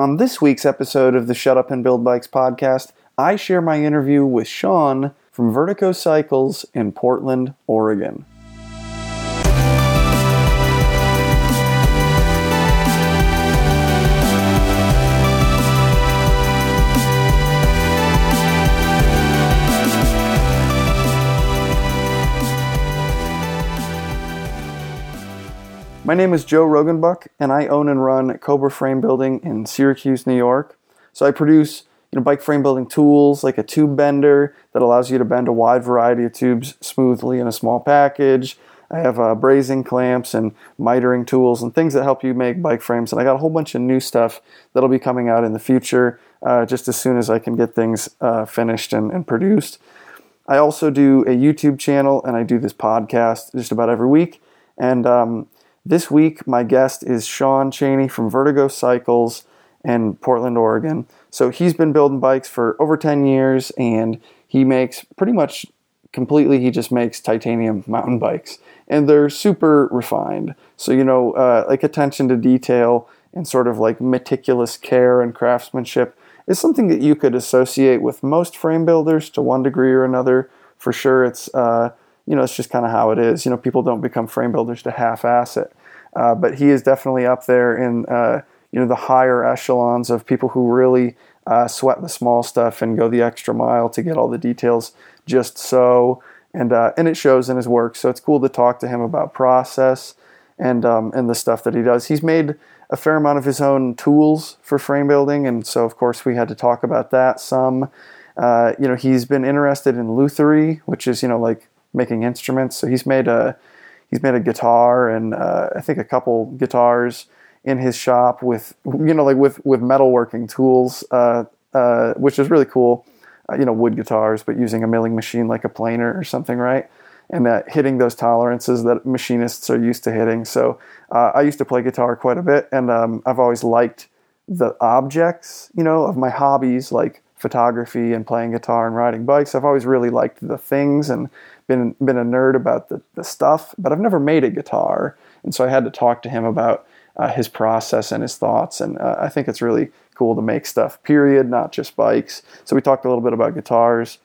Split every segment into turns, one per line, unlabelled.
On this week's episode of the Shut Up and Build Bikes podcast, I share my interview with Sean from Vertigo Cycles in Portland, Oregon. My name is Joe Rogenbuck, and I own and run Cobra Frame Building in Syracuse, New York. So I produce you know, bike frame building tools like a tube bender that allows you to bend a wide variety of tubes smoothly in a small package. I have uh, brazing clamps and mitering tools and things that help you make bike frames. And I got a whole bunch of new stuff that'll be coming out in the future uh, just as soon as I can get things uh, finished and, and produced. I also do a YouTube channel and I do this podcast just about every week. And um, this week, my guest is Sean Chaney from Vertigo Cycles in Portland, Oregon. So he's been building bikes for over 10 years and he makes pretty much completely, he just makes titanium mountain bikes. And they're super refined. So, you know, uh, like attention to detail and sort of like meticulous care and craftsmanship is something that you could associate with most frame builders to one degree or another. For sure, it's uh, you know, it's just kind of how it is. You know, people don't become frame builders to half-ass it. Uh, but he is definitely up there in uh, you know the higher echelons of people who really uh, sweat the small stuff and go the extra mile to get all the details just so. And uh, and it shows in his work. So it's cool to talk to him about process and um, and the stuff that he does. He's made a fair amount of his own tools for frame building, and so of course we had to talk about that some. Uh, you know, he's been interested in luthery, which is you know like making instruments. So he's made a he's made a guitar and uh, I think a couple guitars in his shop with you know like with with metalworking tools, uh, uh, which is really cool. Uh, you know, wood guitars, but using a milling machine like a planer or something, right? And hitting those tolerances that machinists are used to hitting. So uh, I used to play guitar quite a bit, and um, I've always liked the objects, you know, of my hobbies like photography and playing guitar and riding bikes. I've always really liked the things and been been a nerd about the, the stuff, but I've never made a guitar, and so I had to talk to him about uh, his process and his thoughts. And uh, I think it's really cool to make stuff. Period, not just bikes. So we talked a little bit about guitars.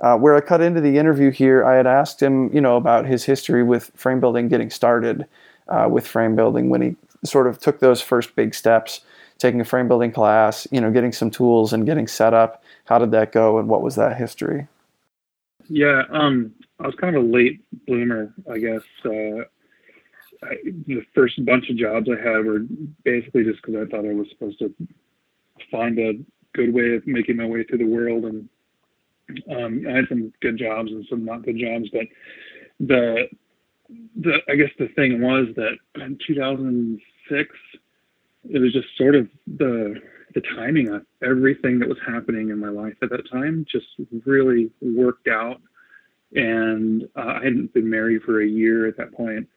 Uh, where I cut into the interview here, I had asked him, you know, about his history with frame building, getting started uh, with frame building when he sort of took those first big steps, taking a frame building class, you know, getting some tools and getting set up. How did that go, and what was that history?
Yeah, um, I was kind of a late bloomer, I guess. Uh, I, the first bunch of jobs I had were basically just because I thought I was supposed to find a good way of making my way through the world, and um, I had some good jobs and some not good jobs. But the the I guess the thing was that in 2006, it was just sort of the the timing of everything that was happening in my life at that time just really worked out and uh, I hadn't been married for a year at that point,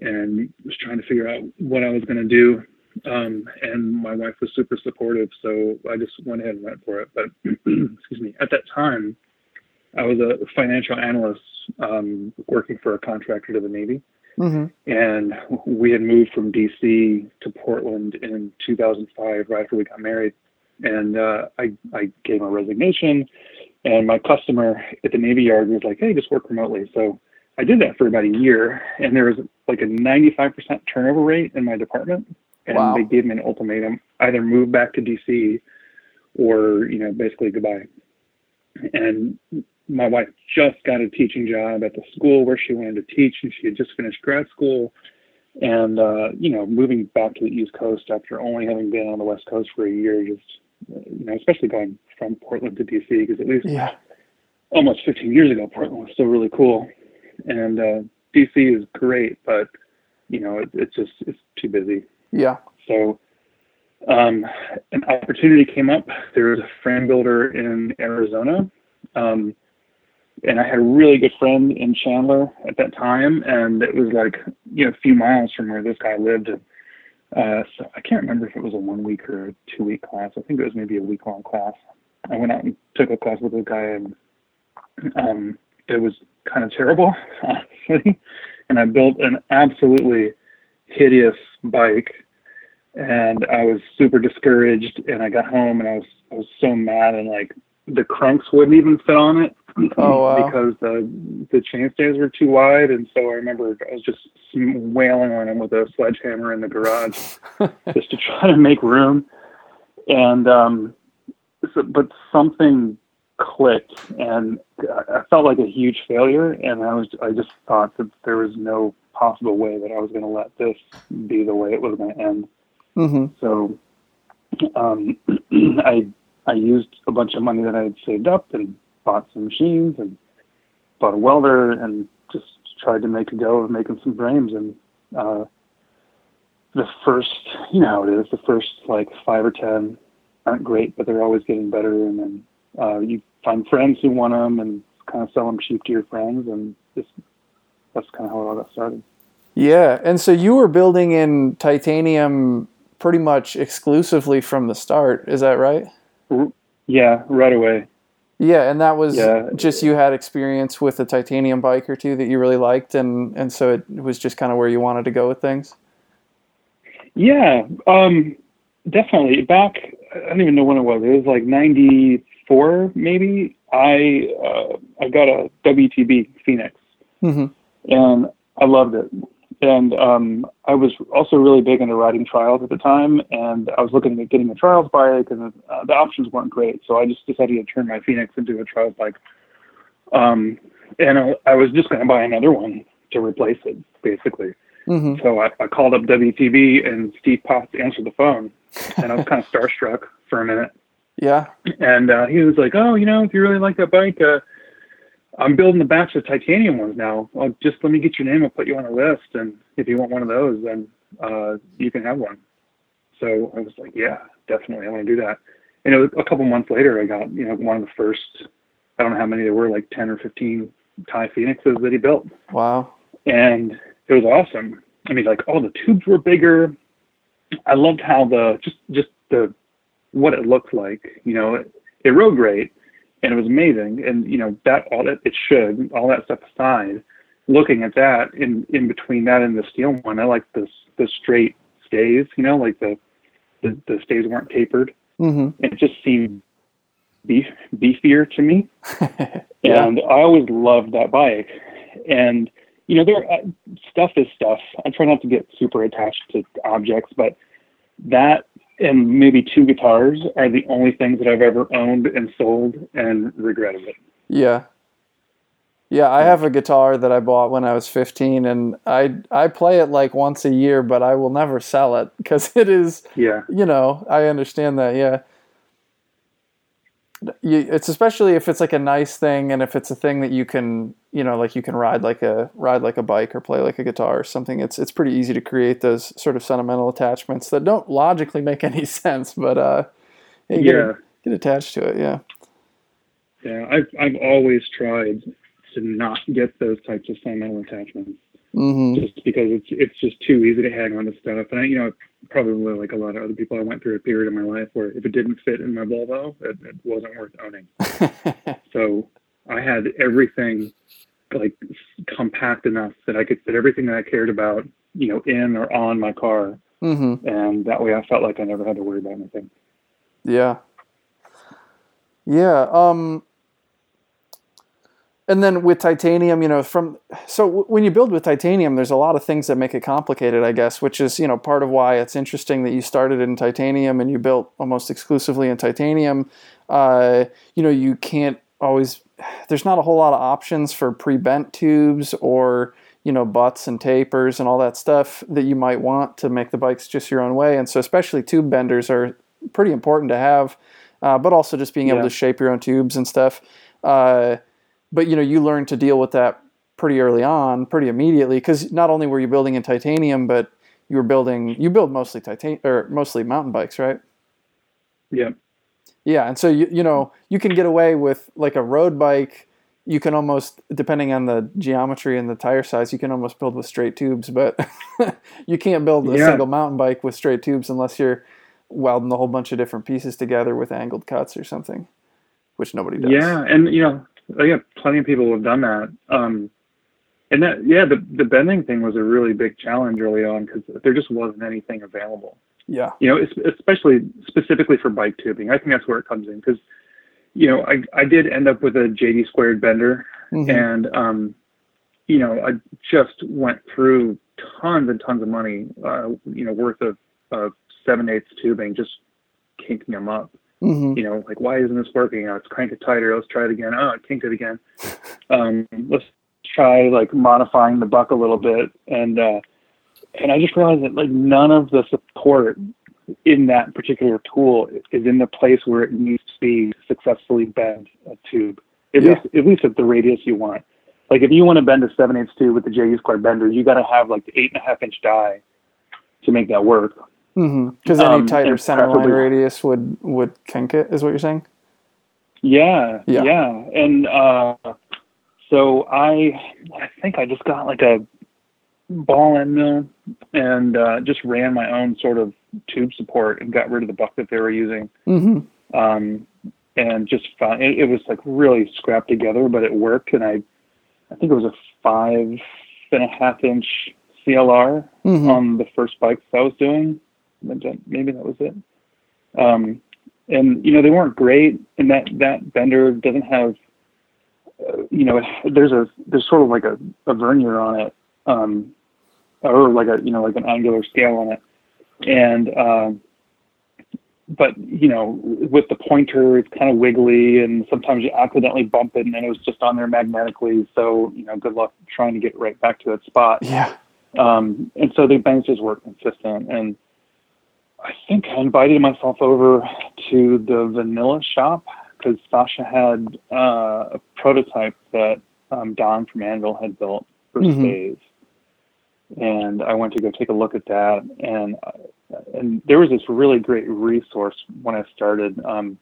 and was trying to figure out what I was going to do. Um, and my wife was super supportive, so I just went ahead and went for it. But excuse me, at that time, I was a financial analyst um, working for a contractor to the Navy. Mm-hmm. And we had moved from DC to Portland in 2005, right after we got married. And uh, I, I gave my resignation and my customer at the Navy Yard was like, hey, just work remotely. So I did that for about a year, and there was like a 95% turnover rate in my department. And wow. they gave me an ultimatum either move back to DC or, you know, basically goodbye. And my wife just got a teaching job at the school where she wanted to teach, and she had just finished grad school. And, uh, you know, moving back to the East Coast after only having been on the West Coast for a year just you know, especially going from Portland to DC, because at least yeah. almost 15 years ago, Portland was still really cool, and uh, DC is great, but you know, it, it's just it's too busy.
Yeah.
So, um, an opportunity came up. There was a frame builder in Arizona. Um, and I had a really good friend in Chandler at that time, and it was like you know a few miles from where this guy lived. And uh, so I can't remember if it was a one week or a two week class. I think it was maybe a week long class. I went out and took a class with a guy, and um, it was kind of terrible, honestly. And I built an absolutely hideous bike and I was super discouraged. And I got home and I was I was so mad and like the cranks wouldn't even fit on it
Oh, wow.
because the the chainstays were too wide. And so I remember I was just wailing on him with a sledgehammer in the garage just to try to make room. And um, so, but something clicked, and I felt like a huge failure. And I was I just thought that there was no possible way that I was going to let this be the way it was going to end.
hmm
So um, I I used a bunch of money that I had saved up and bought some machines and bought a welder and just tried to make a go of making some frames. And uh, the first, you know how it is, the first like five or ten aren't great, but they're always getting better. And then uh, you find friends who want them and kind of sell them cheap to your friends, and just that's kind of how it all got started.
Yeah, and so you were building in titanium pretty much exclusively from the start. Is that right?
Yeah, right away.
Yeah, and that was
Yeah.
just you had experience with a titanium bike or two that you really liked, and and so it was just kind of where you wanted to go with things.
Yeah, um, definitely. Back, I don't even know when it was. It was like '94, maybe. I uh, I got a WTB Phoenix,
hmm
and I loved it. And um, I was also really big into riding trials at the time, and I was looking at getting a trials bike, and uh, the options weren't great. So I just decided to turn my Phoenix into a trials bike. Um, and I, I was just going to buy another one to replace it, basically.
hmm
So I, I called up WTB, and Steve Potts answered the phone, and I was kind of starstruck for a minute.
Yeah.
And uh, he was like, "Oh, you know, if you really like that bike, uh, I'm building a batch of titanium ones now. I'll just let me get your name. I'll put you on a list, and if you want one of those, then uh, you can have one." So I was like, "Yeah, definitely, I want to do that." And it was a couple months later, I got you know one of the first. I don't know how many there were, like ten or fifteen Ti Phoenixes that he built
Wow.
and it was awesome. I mean, like all the tubes were bigger. I loved how the just just the what it looked like. You know, it, it rode great, and it was amazing. And you know that all that it should all that stuff aside, looking at that in in between that and the steel one, I like this the straight stays. You know, like the the, the stays weren't tapered.
hmm
It just seemed beef beefier to me
Yeah.
and I always loved that bike. And you know, there uh, stuff is stuff. I try not to get super attached to objects, but that and maybe two guitars are the only things that I've ever owned and sold and regretted it.
Yeah. Yeah, I have a guitar that I bought when I was 15 and I I play it like once a year, but I will never sell it cuz it is,
Yeah,
you know, I understand that. Yeah. You, it's especially if it's like a nice thing and if it's a thing that you can, you know, like you can ride like a ride like a bike or play like a guitar or something. It's it's pretty easy to create those sort of sentimental attachments that don't logically make any sense, but uh you get,
yeah,
get attached to it. Yeah.
yeah. I've I've always tried to not get those types of sentimental attachments.
Mhm.
just because it's it's just too easy to hang on to stuff. And I, you know, probably like a lot of other people, I went through a period in my life where if it didn't fit in my Volvo, it, it wasn't worth owning. So I had everything like compact enough that I could fit everything that I cared about, you know, in or on my car,
mhm.
and that way I felt like I never had to worry about anything.
Yeah. Yeah. Um, and then with titanium, you know, from so w- when you build with titanium, there's a lot of things that make it complicated, I guess, which is you know part of why it's interesting that you started in titanium and you built almost exclusively in titanium. Uh, you know, you can't always. There's not a whole lot of options for pre-bent tubes or you know butts and tapers and all that stuff that you might want to make the bikes just your own way. And so, especially tube benders are pretty important to have, uh, but also just being able to shape your own tubes and stuff. Uh, but you know, you learned to deal with that pretty early on, pretty immediately, because not only were you building in titanium, but you were building you build mostly titan or mostly mountain bikes, right?
Yeah,
Yeah, and so you you know you can get away with like a road bike. You can almost, depending on the geometry and the tire size, you can almost build with straight tubes, but you can't build a
Yeah.
single mountain bike with straight tubes unless you're welding a whole bunch of different pieces together with angled cuts or something, which nobody does.
yeah, and you know, yeah, plenty of people have done that. Um, and that, yeah, the the bending thing was a really big challenge early on because there just wasn't anything available.
Yeah.
You know, especially specifically for bike tubing. I think that's where it comes in because, you know, I I did end up with a JD squared bender,
Mhm.
and um, you know, I just went through tons and tons of money, uh, you know, worth of of seven eighths tubing, just kinking them up.
Mhm.
You know, like why isn't this working? Oh, let's crank it tighter. Let's try it again. Oh, it kinked it again. Um, let's try like modifying the buck a little bit, and uh, and I just realized that like none of the support in that particular tool is in the place where it needs to be to successfully bend a tube. At
Yeah.
least at least at the radius you want. Like if you want to bend a seven eighths tube with the JD square bender, you got to have like the eight and a half inch die to make that work.
Because any
Um,
tighter center line radius would would kink it. Is what you're saying?
Yeah,
Yeah.
yeah, and uh, so I, I think I just got like a ball end mill and uh, just ran my own sort of tube support and got rid of the buck that they were using,
Mm-hmm.
um, and just found it, it was like really scrapped together, but it worked. And I, I think it was a five and a half inch CLR
Mm-hmm.
on the first bikes I was doing. Maybe that was it. Um, and you know they weren't great, and that that bender doesn't have, uh, you know, there's a there's sort of like a, a vernier on it, um, or like a you know like an angular scale on it, and um, but you know with the pointer it's kind of wiggly, and sometimes you accidentally bump it, and then it was just on there magnetically. So you know, good luck trying to get right back to that spot.
Yeah.
Um, and so the banks just weren't consistent. And I think I invited myself over to the vanilla shop because Sacha had uh, a prototype that um, Don from Anvil had built for stays. And I went to go take a look at that, and uh, and there was this really great resource when I started. Um,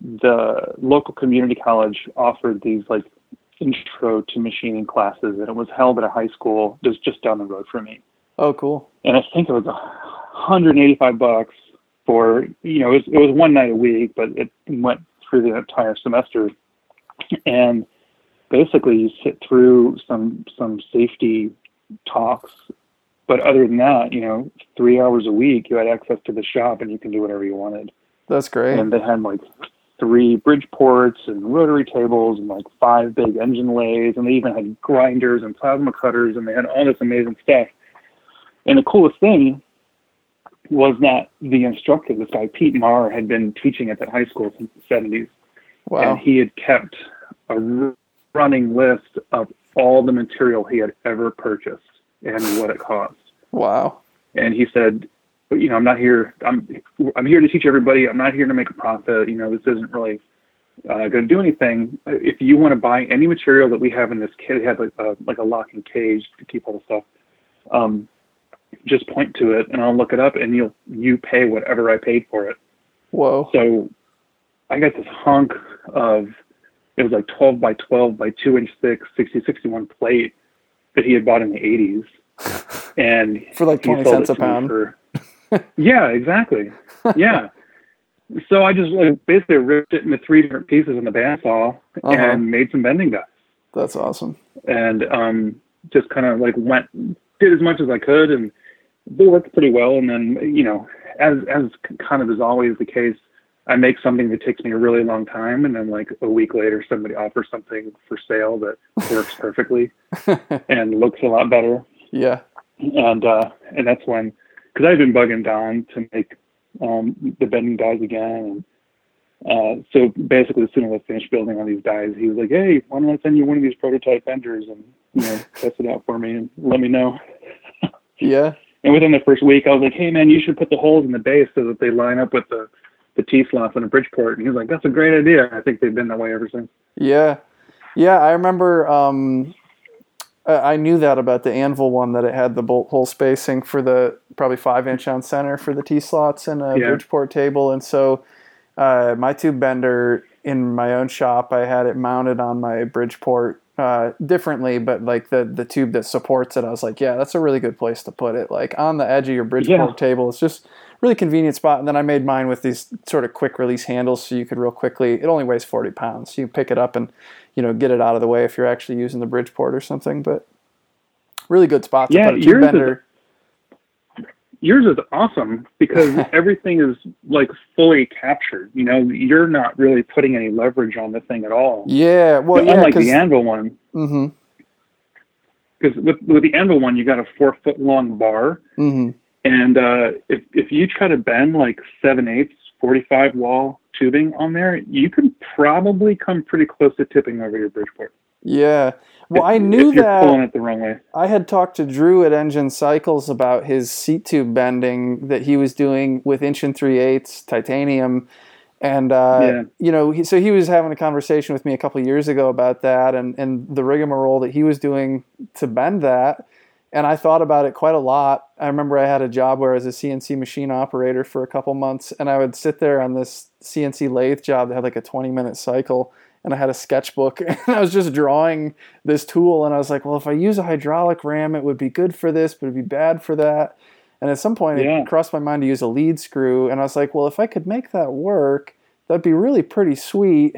the local community college offered these like intro to machining classes, and it was held at a high school just just down the road from me.
Oh, cool.
And I think it was a 185 bucks for you know it was, it was one night a week, but it went through the entire semester. And basically, you sit through some some safety talks, but other than that, you know, three hours a week, you had access to the shop, and you can do whatever you wanted
That's great.
and they had like three Bridgeports and rotary tables and like five big engine lathes and they even had grinders and plasma cutters and they had all this amazing stuff and the coolest thing was not the instructor this guy pete marr had been teaching at that high school since the 70s
wow.
and he had kept a running list of all the material he had ever purchased and what it cost
Wow.
and he said, you know, I'm not here. I'm I'm here to teach everybody. I'm not here to make a profit. You know, this isn't really uh, going to do anything. If you want to buy any material that we have in this kit, it had like a, like a locking cage to keep all the stuff. Um, just point to it, and I'll look it up, and you'll you pay whatever I paid for it.
Whoa.
So I got this hunk of it was like 12 by 12 by 2 inch thick 60 61 plate that he had bought in the 80s and
For like 20 cents a pound.
for- yeah, exactly. Yeah. so I just like basically ripped it into three different pieces in the bandsaw
Uh-huh.
and made some bending dies,
That's awesome.
and um, just kind of like went did as much as I could, and they worked pretty well. And then you know, as as kind of is always the case, I make something that takes me a really long time, and then like a week later, somebody offers something for sale that works perfectly and looks a lot better
Yeah.
and uh, and that's when because I've been bugging Don to make um, the bending dies again. And uh, so basically, as soon as I finished building on these dies, he was like, "Hey, why don't I send you one of these prototype benders and you know test it out for me and let me know."
Yeah.
And within the first week, I was like, "Hey, man, you should put the holes in the base so that they line up with the the T slots on a Bridgeport." And he was like, "That's a great idea." I think they've been that way ever since.
Yeah. Yeah. I remember um, I I knew that about the Anvil one that it had the bolt hole spacing for the probably five inch on center for the T slots and a
Yeah.
Bridgeport table. And so uh, my tube bender in my own shop, I had it mounted on my Bridgeport uh, differently, but like the the tube that supports it, I was like, yeah, that's a really good place to put it. Like on the edge of your Bridgeport
Yeah.
table, it's just really convenient spot. And then I made mine with these sort of quick release handles, so you could real quickly. It only weighs forty pounds, so you pick it up and you know get it out of the way if you're actually using the Bridgeport or something. But really good spot to
Yeah,
put a tube bender.
Yours is awesome because everything is like fully captured. You know, you're not really putting any leverage on the thing at all.
Yeah, well, yeah,
unlike the anvil one.
Mm-hmm.
Because with with the anvil one, you got a four foot long bar,
Mm-hmm.
and uh, if if you try to bend like seven eighths, forty five wall tubing on there, you can probably come pretty close to tipping over your Bridgeport.
Yeah. Well,
If-
I knew that.
pulling it the wrong way.
I had talked to Drew at Engin Cycles about his seat tube bending that he was doing with inch and three eighths titanium, and uh,
Yeah.
you know, he, so he was having a conversation with me a couple of years ago about that and and the rigmarole that he was doing to bend that, and I thought about it quite a lot. I remember I had a job where I was a CNC machine operator for a couple months, and I would sit there on this CNC lathe job that had like a twenty minute cycle. And I had a sketchbook, and I was just drawing this tool and I was like, well, if I use a hydraulic ram, it would be good for this, but it'd be bad for that. And at some point,
Yeah.
it crossed my mind to use a lead screw, and I was like, well, if I could make that work, that'd be really pretty sweet.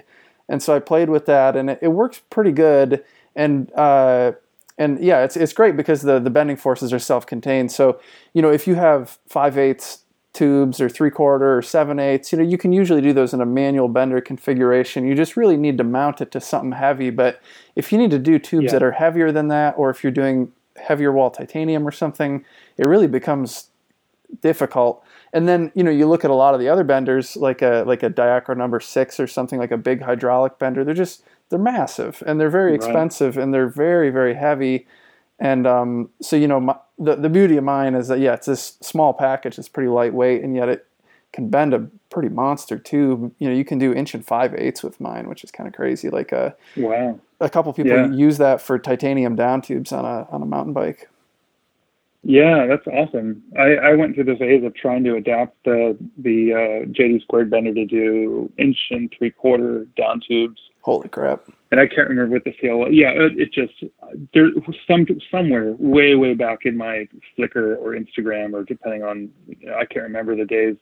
And so I played with that, and it, it works pretty good. And uh, and yeah, it's it's great because the the bending forces are self-contained. So you know, if you have five eighths tubes or three quarter or seven eighths, you know, you can usually do those in a manual bender configuration. You just really need to mount it to something heavy. But if you need to do tubes
Yeah.
that are heavier than that, or if you're doing heavier wall titanium or something, it really becomes difficult. And then you know you look at a lot of the other benders, like a like a Diacro number six or something like a big hydraulic bender. They're just they're massive and they're very
Right.
expensive and they're very very heavy. And um, so you know my, the the beauty of mine is that yeah, it's this small package. It's pretty lightweight and yet it can bend a pretty monster tube. You know you can do inch and five eighths with mine, which is kind of crazy. Like a
Wow.
a couple people
Yeah.
use that for titanium down tubes on a on a mountain bike.
Yeah, that's awesome. I, I went through the phase of trying to adapt the the uh, JD squared bender to do inch and three quarter down tubes,
Holy crap!
and I can't remember what the CL. was. Yeah, it, it just there was some somewhere way way back in my Flickr or Instagram or depending on you know, I can't remember the days.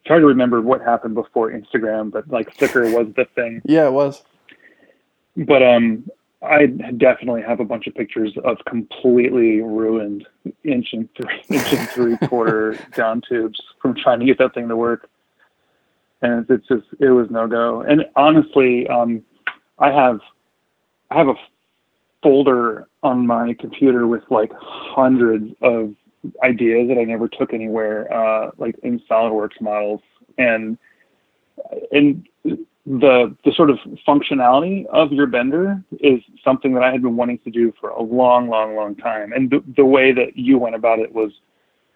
It's hard to remember what happened before Instagram, but like Flickr was the thing.
Yeah, it was.
But um, I definitely have a bunch of pictures of completely ruined inch and three inch and three quarter down tubes from trying to get that thing to work, and it's, it's just it was no go. And honestly, um, I have I have a folder on my computer with like hundreds of ideas that I never took anywhere, uh, like in SolidWorks models, and and the the sort of functionality of your bender is something that I had been wanting to do for a long, long, long time. And the, the way that you went about it was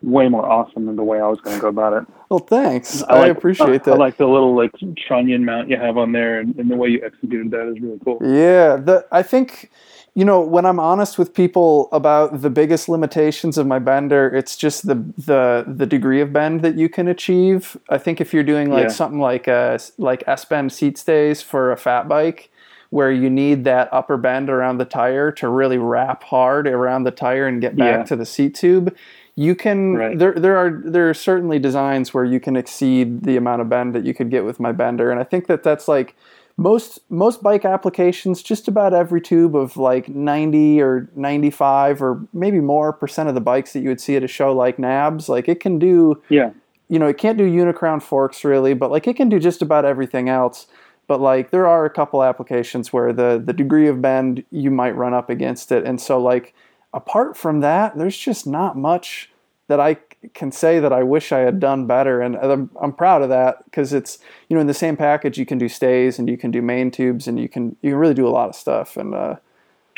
way more awesome than the way I was going to go about it.
Well, thanks. I,
like-
appreciate that.
I like the little like trunnion mount you have on there, and, and the way you executed that is really cool.
Yeah, the I think you know when I'm honest with people about the biggest limitations of my bender, it's just the the the degree of bend that you can achieve. I think if you're doing like
Yeah.
something like uh, a like S bend seat stays for a fat bike, where you need that upper bend around the tire to really wrap hard around the tire and get back
Yeah.
to the seat tube. You can
Right.
there there are there are certainly designs where you can exceed the amount of bend that you could get with my bender, and I think that that's like most most bike applications just about every tube of like 90 or 95 or maybe more percent of the bikes that you would see at a show like NAHBS like it can do
Yeah,
you know it can't do unicrown forks really but like it can do just about everything else but like there are a couple applications where the the degree of bend you might run up against it and so like apart from that there's just not much that I can say that I wish I had done better, and I'm, I'm proud of that because it's you know in the same package you can do stays and you can do main tubes and you can you can really do a lot of stuff and uh,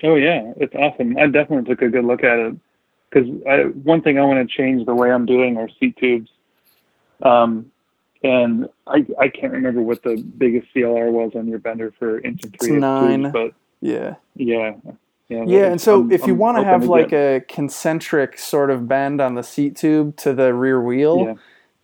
Oh yeah, it's awesome. I definitely took a good look at it because one thing I want to change the way I'm doing are seat tubes. Um, and I I can't remember what the biggest CLR was on your bender for inch and three
It's nine.
tubes, but
yeah
yeah, yeah.
yeah and so
I'm-
if you want to have like a concentric sort of bend on the seat tube to the rear wheel
yeah,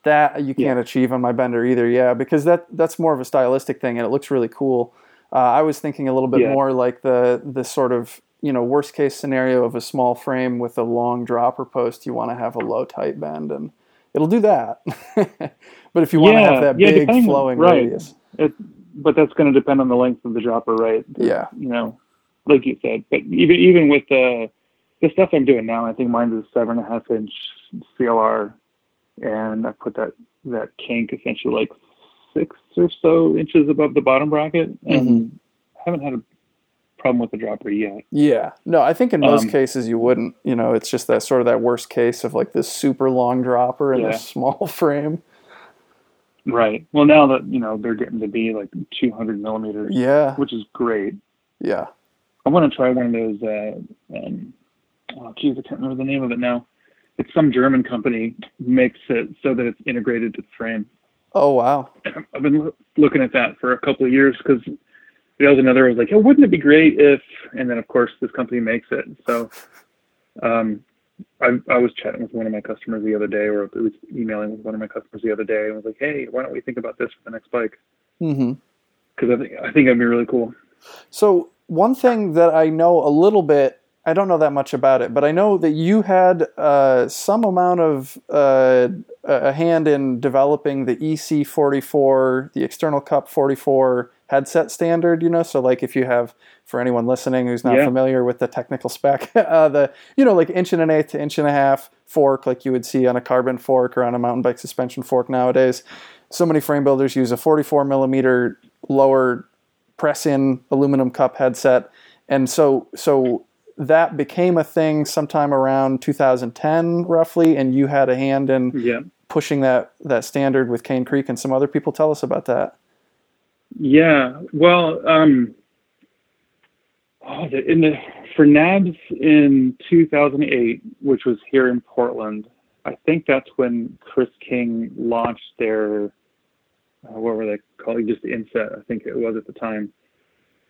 that you can't achieve on my bender either yeah because that that's more of a stylistic thing and it looks really cool uh, i was thinking a little bit
Yeah.
more like the the sort of you know worst case scenario of a small frame with a long dropper post you want to have a low tight bend and it'll do that but if you want to
Yeah,
have that
yeah,
big flowing
right.
radius
it, but that's going to depend on the length of the dropper, right?
Yeah.
you know, like you said. But even even with the the stuff I'm doing now, I think mine is seven and a half inch CLR, and I put that that kink essentially like six or so inches above the bottom bracket, and
Mhm.
haven't had a problem with the dropper yet.
Yeah. No, I think in most
Um,
cases you wouldn't. You know, it's just that sort of that worst case of like this super long dropper and
Yeah.
this small frame.
Right. Well, now that you know they're getting to be like 200 millimeters,
Yeah.
which is great.
Yeah.
I want to try one of those. Uh, um, oh, geez, I can't remember the name of it now. It's some German company makes it so that it's integrated to the frame.
Oh wow.
I've been loo- looking at that for a couple of years because that was another. I was like, oh, wouldn't it be great if? And then of course this company makes it. So um, I, I was chatting with one of my customers the other day, or at least emailing with one of my customers the other day, and was like, hey, why don't we think about this for the next bike?
Mm-hmm.
Because I think I think it'd be really cool.
So one thing that I know a little bit, I don't know that much about it, but I know that you had uh, some amount of uh, a hand in developing the EC44, the external cup 44 headset standard. You know, so like if you have, for anyone listening who's not
Yeah.
familiar with the technical spec, uh, the you know like inch and an eighth to inch and a half fork, like you would see on a carbon fork or on a mountain bike suspension fork nowadays. So many frame builders use a 44 millimeter lower press in aluminum cup headset and so so that became a thing sometime around 2010 roughly and you had a hand in
Yeah.
pushing that that standard with Cane Creek and some other people tell us about that
Yeah. Well, um, oh, the, in the for NAHBS in 2008, which was here in Portland, I think that's when Chris King launched their uh, what were they calling just the inset? I think it was at the time,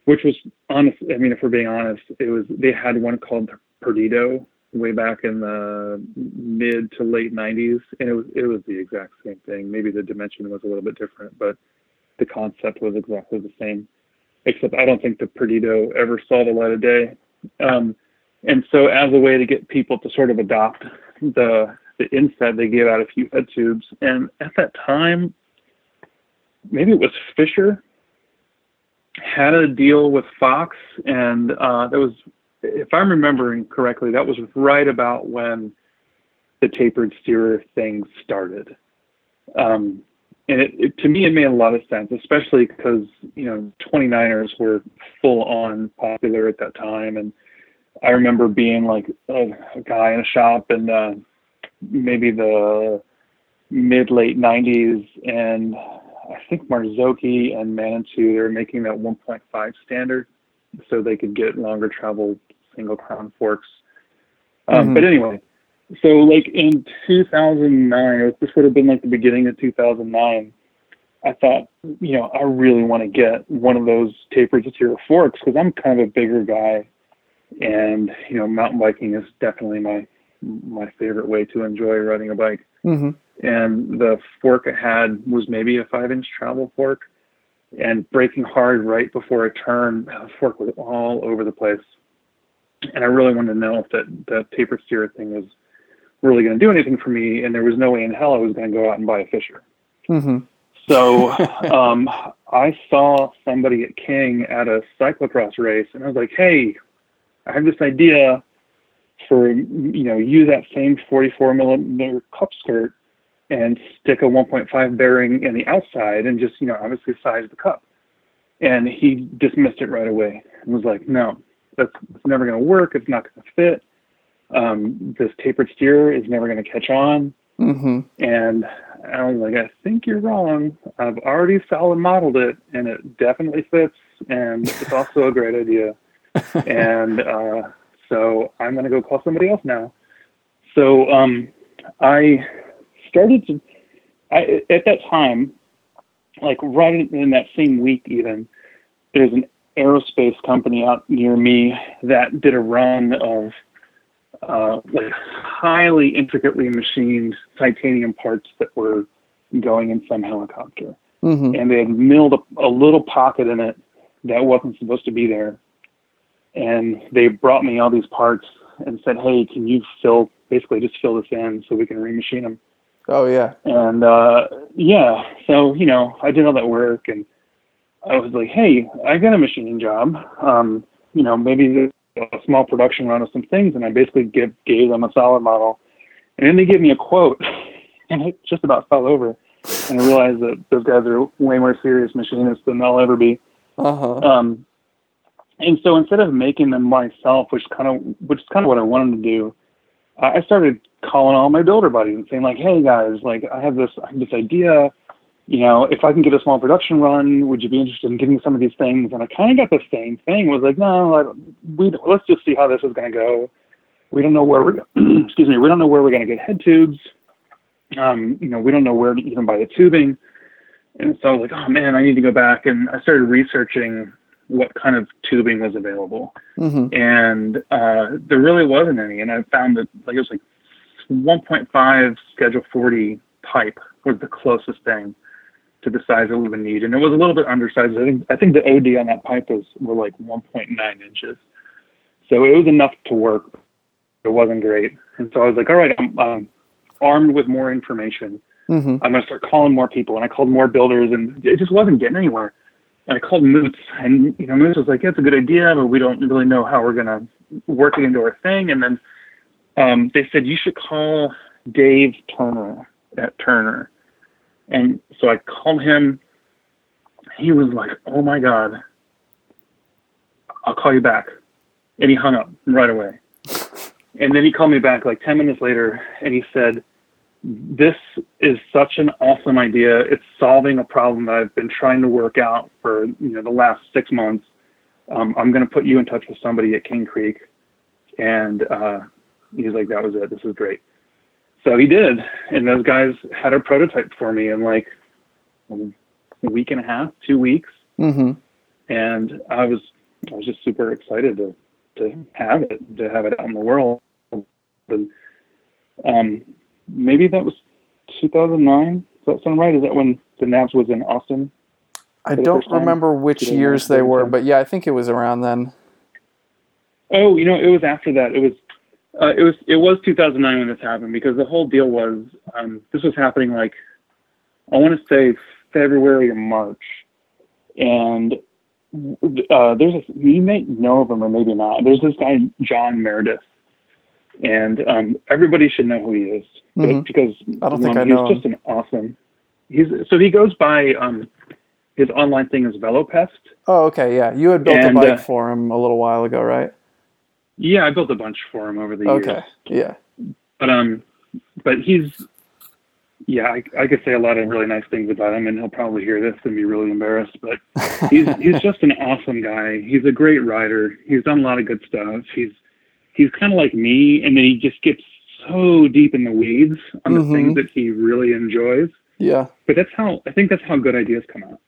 which was honest. I mean, if we're being honest, it was they had one called Perdido way back in the mid to late 90s, and it was it was the exact same thing. Maybe the dimension was a little bit different, but the concept was exactly the same, except I don't think the Perdido ever saw the light of day. Um, and so, as a way to get people to sort of adopt the the inset, they gave out a few head tubes. And at that time, maybe it was Fisher had a deal with Fox, and uh, that was, if I'm remembering correctly, that was right about when the tapered steerer thing started. Um, and it, it, to me, it made a lot of sense, especially because you know 29ers were full on popular at that time, and I remember being like a, a guy in a shop and uh, maybe the mid late 90s, and I think Marzocchi and Manitou they were making that 1.5 standard, so they could get longer travel single crown forks. Um,
Mhm.
But anyway, so like in 2009, or this would have been like the beginning of 2009. I thought, you know, I really want to get one of those tapered zero forks because I'm kind of a bigger guy, and you know, mountain biking is definitely my my favorite way to enjoy riding a bike.
mm-hmm.
And the fork it had was maybe a five inch travel fork, and braking hard right before a turn, the fork was all over the place. And I really wanted to know if that that tapered steer thing was really going to do anything for me, and there was no way in hell I was going to go out and buy a Fisher.
Mm-hmm.
So um, I saw somebody at King at a cyclocross race, and I was like, "Hey, I have this idea for you know use that same 44 millimeter cup skirt and stick a 1.5 bearing in the outside, and just you know obviously size the cup." And he dismissed it right away and was like, "No, that's it's never going to work. It's not going to fit. Um, this tapered steer is never going to catch on."
Mm-hmm.
And I was like, I think you're wrong. I've already solid modeled it, and it definitely fits, and it's also a great idea. and uh, so I'm going to go call somebody else now. So um, I started to, I, at that time, like right in, that same week, even, there's an aerospace company out near me that did a run of uh, like highly intricately machined titanium parts that were going in some helicopter.
Mm-hmm.
And they had milled a, a little pocket in it that wasn't supposed to be there. And they brought me all these parts and said, hey, can you fill, basically just fill this in so we can remachine them.
Oh yeah.
And uh, yeah, so, you know, I did all that work and I was like, hey, I got a machining job. Um, you know, maybe a small production run of some things, and I basically give, gave them a solid model And then they gave me a quote, and it just about fell over. And I realized that those guys are way more serious machinists than I'll ever be.
Uh-huh.
Um, and so instead of making them myself, which kind of which is kind of what I wanted to do, I started calling all my builder buddies and saying like, "Hey guys, like I have this I have this idea. You know, if I can get a small production run, would you be interested in getting some of these things?" And I kind of got the same thing. Was like, "No, I we let's just see how this is going to go. We don't know where we're excuse me, we don't know where we're going to get head tubes. Um, you know, we don't know where to even buy the tubing." And so I was like, "Oh man, I need to go back." And I started researching what kind of tubing was available.
Mm-hmm.
And uh, there really wasn't any. And I found that like it was like 1.5 Schedule 40 pipe was the closest thing to the size that we would need. And it was a little bit undersized. I think I think the OD on that pipe was were like 1.9 inches. So it was enough to work. It wasn't great. And so I was like, all right, I'm um, armed with more information.
Mm-hmm.
I'm going to start calling more people. And I called more builders, and it just wasn't getting anywhere. And I called Moots, and you know, Moots was like, "Yeah, it's a good idea, but we don't really know how we're gonna work it into our thing." And then um, they said you should call Dave Turner at Turner. And so I called him. He was like, "Oh my God, I'll call you back," and he hung up right away. And then he called me back like ten minutes later, and he said, this is such an awesome idea. It's solving a problem that I've been trying to work out for you know the last six months. Um, I'm going to put you in touch with somebody at Cane Creek, and uh, he's like, "That was it. This is great." So he did, and those guys had a prototype for me in like a week and a half, two weeks,
Mm-hmm.
and I was I was just super excited to to have it to have it out in the world. And um, maybe that was 2009. Does that sound right? Is that when the NAHBS was in Austin?
I don't remember which years they were, but yeah, I think it was around then.
Oh, you know, it was after that. It was uh, it was it was 2009 when this happened because the whole deal was um, this was happening like I want to say February or March, and uh, there's a you may know of him or maybe not. There's this guy John Meredith, and um, everybody should know who he is
Mhm.
because
I don't think
um,
I
he's
know him.
just an awesome. He's so he goes by um, his online thing is Velopest.
Oh, okay, yeah. You had built
And,
a bike
uh,
for him a little while ago, right?
Yeah, I built a bunch for him over the years.
Okay, yeah.
but um, but he's yeah, I, I could say a lot of really nice things about him, and he'll probably hear this and be really embarrassed. But he's he's just an awesome guy. He's a great writer. He's done a lot of good stuff. He's he's kind of like me, and then he just gets so deep in the weeds on the
Mhm.
things that he really enjoys.
yeah.
But that's how I think that's how good ideas come out.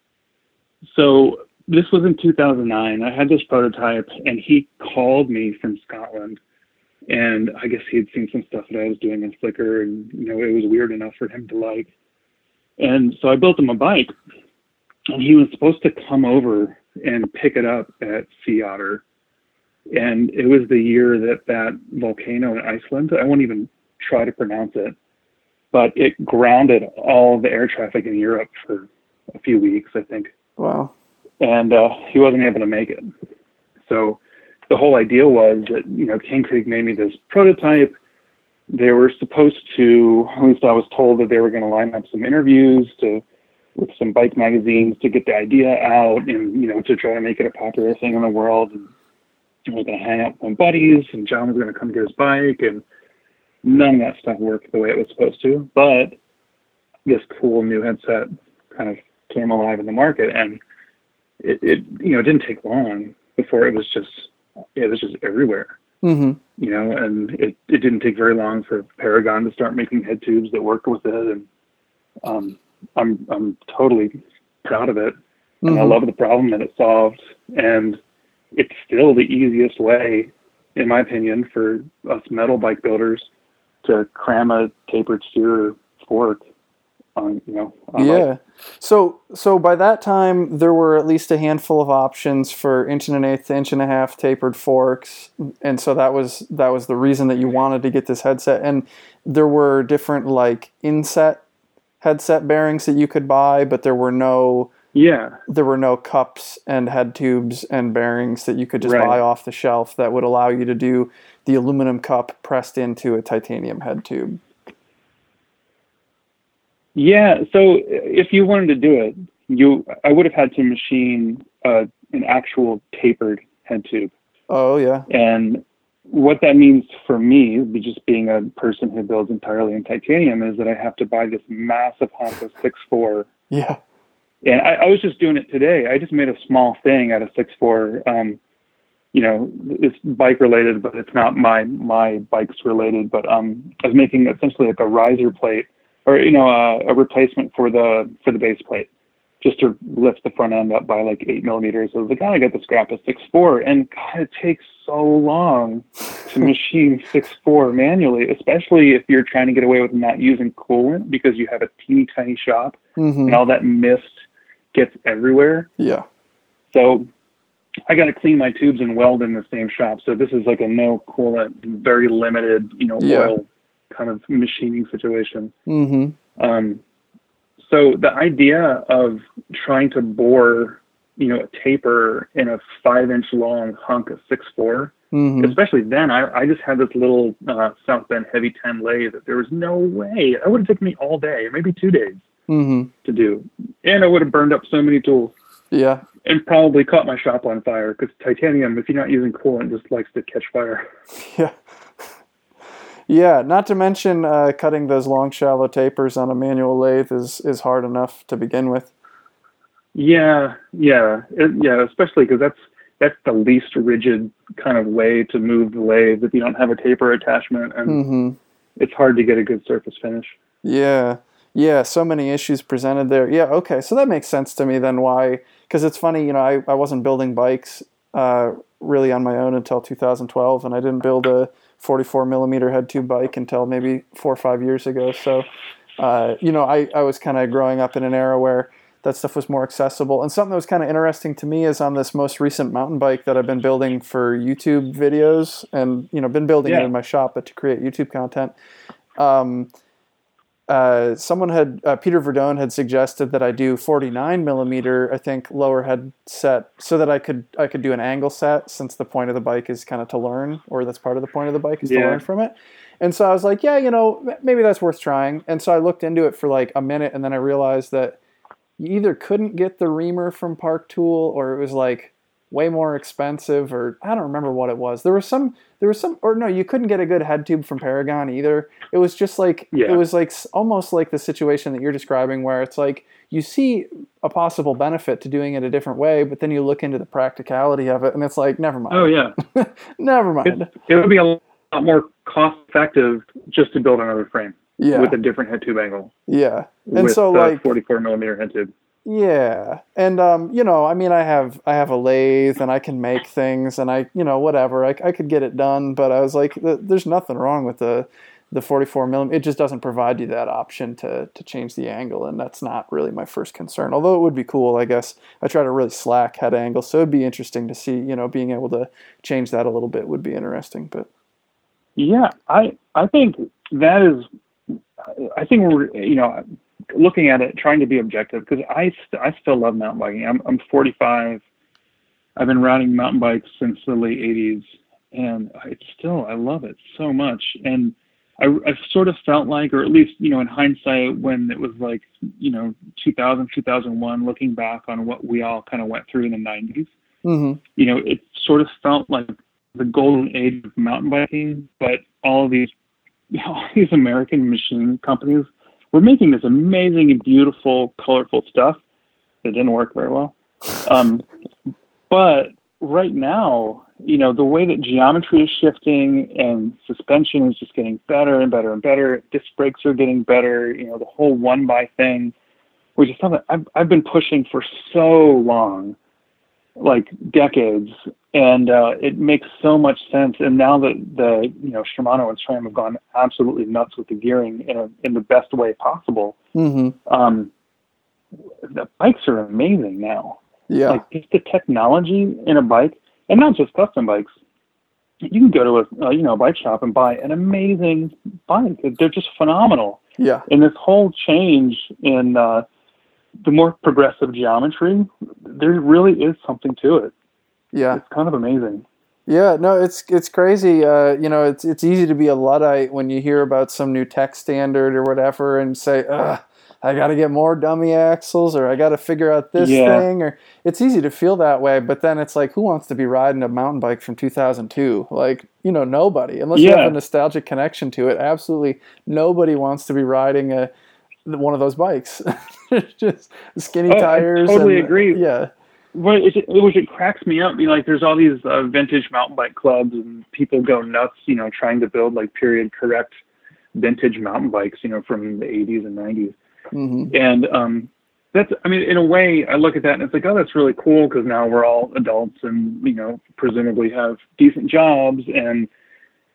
So this was in 2009. I had this prototype, and he called me from Scotland, and I guess he had seen some stuff that I was doing on Flickr, and you know it was weird enough for him to like. And so I built him a bike, and he was supposed to come over and pick it up at Sea Otter. And it was the year that that volcano in Iceland, I won't even try to pronounce it, but it grounded all the air traffic in Europe for a few weeks, I think
Wow.
And uh, he wasn't able to make it. So the whole idea was that you know Cane Creek made me this prototype. They were supposed to, at least I was told that they were going to line up some interviews to with some bike magazines to get the idea out and you know to try to make it a popular thing in the world. And I was going to hang out with my buddies, and John was going to come get his bike, and none of that stuff worked the way it was supposed to. But this cool new headset kind of came alive in the market, and it, it you know it didn't take long before it was just it was just everywhere
Mm-hmm.
you know and it, it didn't take very long for paragon to start making head tubes that worked with it and um i'm i'm totally proud of it and i
Mhm.
love the problem that it solved and it's still the easiest way in my opinion for us metal bike builders to cram a tapered steer fork on you know on
Yeah. So so by that time there were at least a handful of options for inch and an eighth to inch and a half tapered forks, and so that was that was the reason that you wanted to get this headset. And there were different like inset headset bearings that you could buy, but there were no
yeah
there were no cups and head tubes and bearings that you could just
Right.
buy off the shelf that would allow you to do the aluminum cup pressed into a titanium head tube.
Yeah. So if you wanted to do it, you I would have had to machine uh, an actual tapered head tube.
Oh yeah.
And what that means for me, just being a person who builds entirely in titanium, is that I have to buy this massive Honka 6.4.
Yeah.
And I, I was just doing it today. I just made a small thing out of 6.4. Um, you know, it's bike related, but it's not my my bikes related. But um, I was making essentially like a riser plate, or you know, a, a replacement for the for the base plate just to lift the front end up by like eight millimeters. I was like, oh, I got the scrap of six four, and God, it takes so long to machine six four manually, especially if you're trying to get away with not using coolant because you have a teeny tiny shop
Mm-hmm.
and all that mist gets everywhere.
Yeah.
So I got to clean my tubes and weld in the same shop. So this is like a no coolant, very limited, you know,
Yeah.
oil kind of machining situation.
Mm-hmm.
Um, so the idea of trying to bore, you know, a taper in a five inch long hunk of six four,
Mm-hmm.
especially then, I, I just had this little uh, South Bend heavy 10 lathe that there was no way. It would have taken me all day, maybe two days
Mm-hmm.
to do. And I would have burned up so many tools
Yeah.
and probably caught my shop on fire because titanium, if you're not using coolant, just likes to catch fire.
Yeah. Yeah, not to mention uh, cutting those long, shallow tapers on a manual lathe is, is hard enough to begin with.
Yeah, yeah, it, yeah. Especially because that's that's the least rigid kind of way to move the lathe if you don't have a taper attachment, and
Mm-hmm.
it's hard to get a good surface finish.
Yeah. Yeah, so many issues presented there. Yeah, okay. So that makes sense to me then why because it's funny, you know, I, I wasn't building bikes uh, really on my own until 2012 and I didn't build a 44 millimeter head tube bike until maybe four or five years ago. So uh, you know, I, I was kind of growing up in an era where that stuff was more accessible. And something that was kind of interesting to me is on this most recent mountain bike that I've been building for YouTube videos and, you know, been building it in my shop, but to create YouTube content. Um, uh, someone had uh, Peter Verdone had suggested that I do 49 millimeter, I think, lower head set, so that I could I could do an angle set, since the point of the bike is kind of to learn, or that's part of the point of the bike is to learn from it. And so I was like, yeah, you know, maybe that's worth trying. And so I looked into it for like a minute, and then I realized that you either couldn't get the reamer from Park Tool, or it was like way more expensive, or I don't remember what it was. There was some, there was some, or no, you couldn't get a good head tube from Paragon either. It was just like
Yeah.
it was like almost like the situation that you're describing, where it's like you see a possible benefit to doing it a different way, but then you look into the practicality of it, and it's like, never mind,
Oh yeah,
never mind.
it, it would be a lot more cost effective just to build another frame
Yeah,
with a different head tube angle.
yeah. And
with
so like
44 millimeter head tube.
Yeah, and um, you know, I mean, I have I have a lathe, and I can make things, and I, you know, whatever, I, I could get it done. But I was like, there's nothing wrong with the the 44 millimeter. It just doesn't provide you that option to to change the angle, and that's not really my first concern. Although it would be cool, I guess. I try to really slack head angle, so it'd be interesting to see, you know, being able to change that a little bit would be interesting. But
Yeah, I I think that is. I think we're you know looking at it trying to be objective because I st- I still love mountain biking. I'm I'm 45. I've been riding mountain bikes since the late 80s, and I still I love it so much. And I I sort of felt like, or at least you know in hindsight, when it was like you know 2000 2001, looking back on what we all kind of went through in the 90s
hmm
you know, it sort of felt like the golden age of mountain biking, but all these all these American machine companies were making this amazing and beautiful, colorful stuff that didn't work very well. Um, but right now, you know, the way that geometry is shifting and suspension is just getting better and better and better. Disc brakes are getting better. You know, the whole one by thing, which is something I've I've been pushing for so long like decades, and uh, it makes so much sense. And now that the you know Shimano and SRAM have gone absolutely nuts with the gearing in a, in the best way possible,
hmm
um, the bikes are amazing now.
yeah,
Like just the technology in a bike, and not just custom bikes. You can go to a uh, you know a bike shop and buy an amazing bike. They're just phenomenal.
yeah,
And this whole change in uh, the more progressive geometry, there really is something to it.
Yeah.
It's kind of amazing.
Yeah, no, it's it's crazy. Uh, you know, it's it's easy to be a luddite when you hear about some new tech standard or whatever, and say, "Ugh, I got to get more dummy axles or I got to figure out this
Yeah.
thing or it's easy to feel that way, but then it's like who wants to be riding a mountain bike from 2002? Like, you know, nobody. Unless you have a nostalgic connection to it, absolutely nobody wants to be riding a one of those bikes. Just skinny
Oh, I
tires.
totally
and-
agree.
Yeah.
Well, which it cracks me up. You know, like there's all these uh, vintage mountain bike clubs, and people go nuts. You know, trying to build like period correct vintage mountain bikes. You know, from the 80s and 90s.
hmm
And um, that's, I mean, in a way, I look at that and it's like, oh, that's really cool because now we're all adults and you know, presumably have decent jobs, and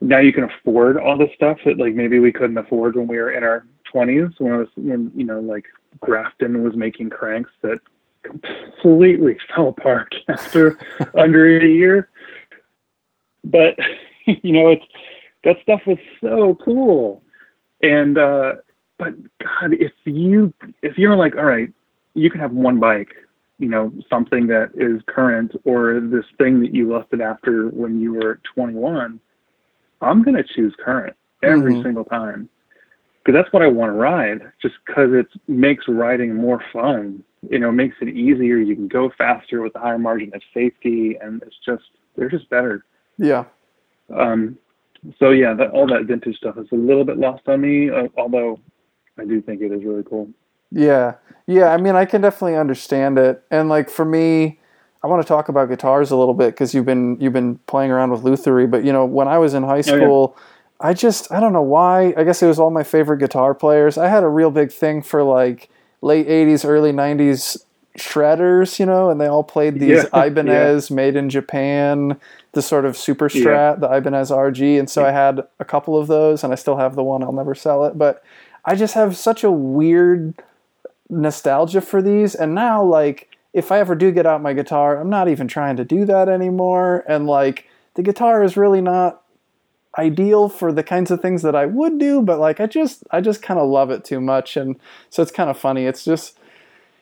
now you can afford all this stuff that like maybe we couldn't afford when we were in our 20s. When I was, when you know, like Grafton was making cranks that completely fell apart after under a year. But you know, it's that stuff was so cool. And uh but God, if you if you're like, all right, you can have one bike, you know, something that is current or this thing that you lusted after when you were 21, I'm gonna choose current every
Mhm.
single time because that's what I want to ride. Just because it makes riding more fun. You know, makes it easier. You can go faster with a higher margin of safety, and it's just they're just better.
Yeah.
Um, so yeah, that, all that vintage stuff is a little bit lost on me. Uh, although I do think it is really cool.
Yeah. Yeah, I mean, I can definitely understand it. And like for me, I want to talk about guitars a little bit because you've been you've been playing around with Lutherie, but you know, when I was in high
Oh, yeah.
school, I just I don't know why. I guess it was all my favorite guitar players. I had a real big thing for like late 80s, early 90s shredders, you know, and they all played these
Yeah,
Ibanez made in Japan, the sort of super strat, the Ibanez RG, and so I had a couple of those and I still have the one. I'll never sell it, but I just have such a weird nostalgia for these and now like if I ever do get out my guitar, I'm not even trying to do that anymore and like the guitar is really not ideal for the kinds of things that I would do, but like I just I just kind of love it too much and so it's kind of funny. It's just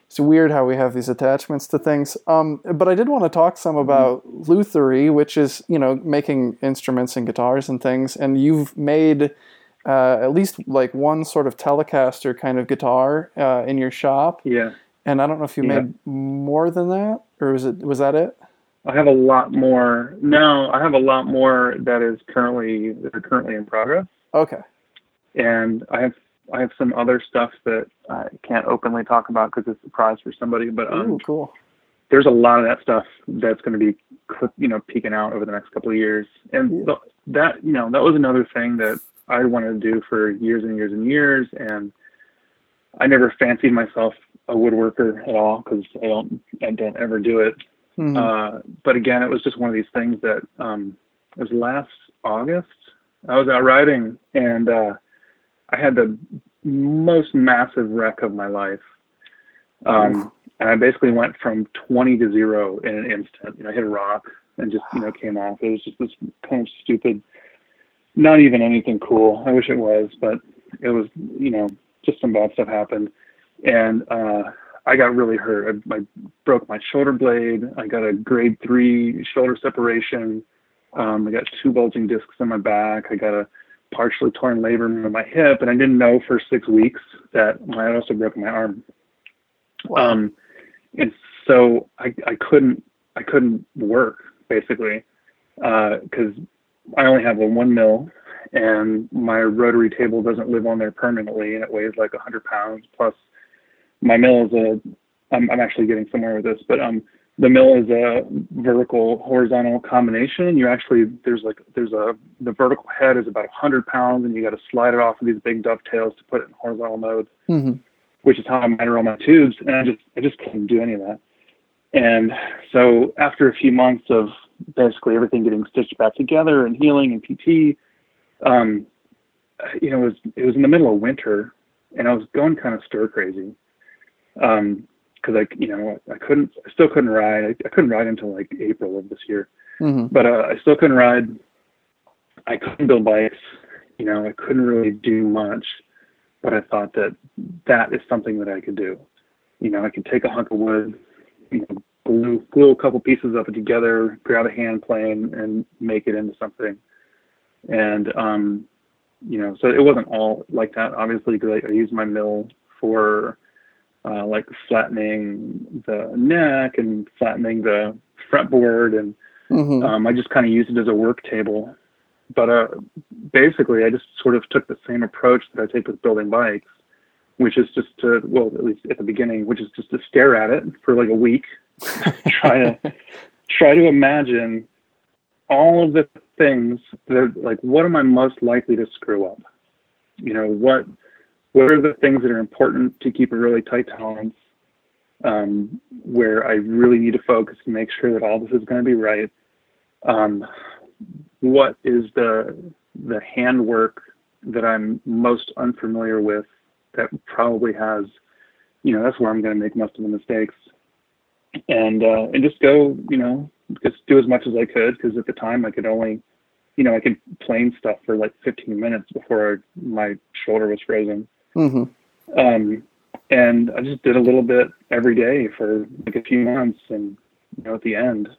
it's weird how we have these attachments to things. Um, but I did want to talk some about Lutherie, which is you know making instruments and guitars and things. And you've made uh, at least like one sort of Telecaster kind of guitar uh, in your shop.
Yeah,
And I don't know if you
Yeah.
made more than that, or was it was that it?
I have a lot more. No, I have a lot more that is currently that are currently in progress,
Okay.
and I have I have some other stuff that I can't openly talk about because it's a surprise for somebody. But um,
Ooh, cool.
there's a lot of that stuff that's going to be you know peeking out over the next couple of years and
Yeah.
th- that you know that was another thing that i wanted to do for years and years and years and i never fancied myself a woodworker at all because i don't i don't ever do it
Mhm.
uh, but again it was just one of these things that um it was last august i was out riding and uh i had the most massive wreck of my life um and I basically went from 20 to zero in an instant. You know, I hit a rock and just, you know, came off. It was just this kind of stupid, not even anything cool. I wish it was, but it was, you know, just some bad stuff happened. And uh, I got really hurt. I, I broke my shoulder blade. I got a grade three shoulder separation. Um, I got two bulging discs in my back. I got a partially torn labrum in my hip. And I didn't know for six weeks that I also broke my arm.
Wow.
Um, and so I, I couldn't I couldn't work basically because I only have a one mil and my rotary table doesn't live on there permanently and it weighs like a hundred pounds plus my mill is a I'm, I'm actually getting somewhere with this but um the mill is a vertical horizontal combination you actually there's like there's a the vertical head is about a hundred pounds and you got to slide it off of these big dovetails to put it in horizontal mode
Mhm.
which is how I measure all my tubes, and I just I just couldn't do any of that. And so after a few months of basically everything getting stitched back together and healing and PT, um, you know, it was it was in the middle of winter, and I was going kind of stir crazy, um, because I you know I couldn't I still couldn't ride I, I couldn't ride until like April of this year,
Mhm.
but uh, I still couldn't ride. I couldn't build bikes, you know, I couldn't really do much but I thought that that is something that I could do. You know, I could take a hunk of wood, you know, glue glue a couple pieces of it together, grab a hand plane, and make it into something. And um, you know, so it wasn't all like that, obviously, because I, I used my mill for uh, like flattening the neck and flattening the fretboard, and
hmm
um, I just kind of used it as a work table. But uh, basically, I just sort of took the same approach that I take with building bikes, which is just to, well, at least at the beginning, which is just to stare at it for like a week, try to try to imagine all of the things that like what am I most likely to screw up? You know, what what are the things that are important to keep a really tight tolerance? Um, where I really need to focus and make sure that all this is going to be right. Um, what is the the handwork that I'm most unfamiliar with that probably has, you know, that's where I'm going to make most of the mistakes. And uh, and just go, you know, just do as much as I could because at the time I could only, you know, I could plane stuff for like 15 minutes before my shoulder was frozen.
Hmm
Um, and I just did a little bit every day for like a few months, and you know, at the end,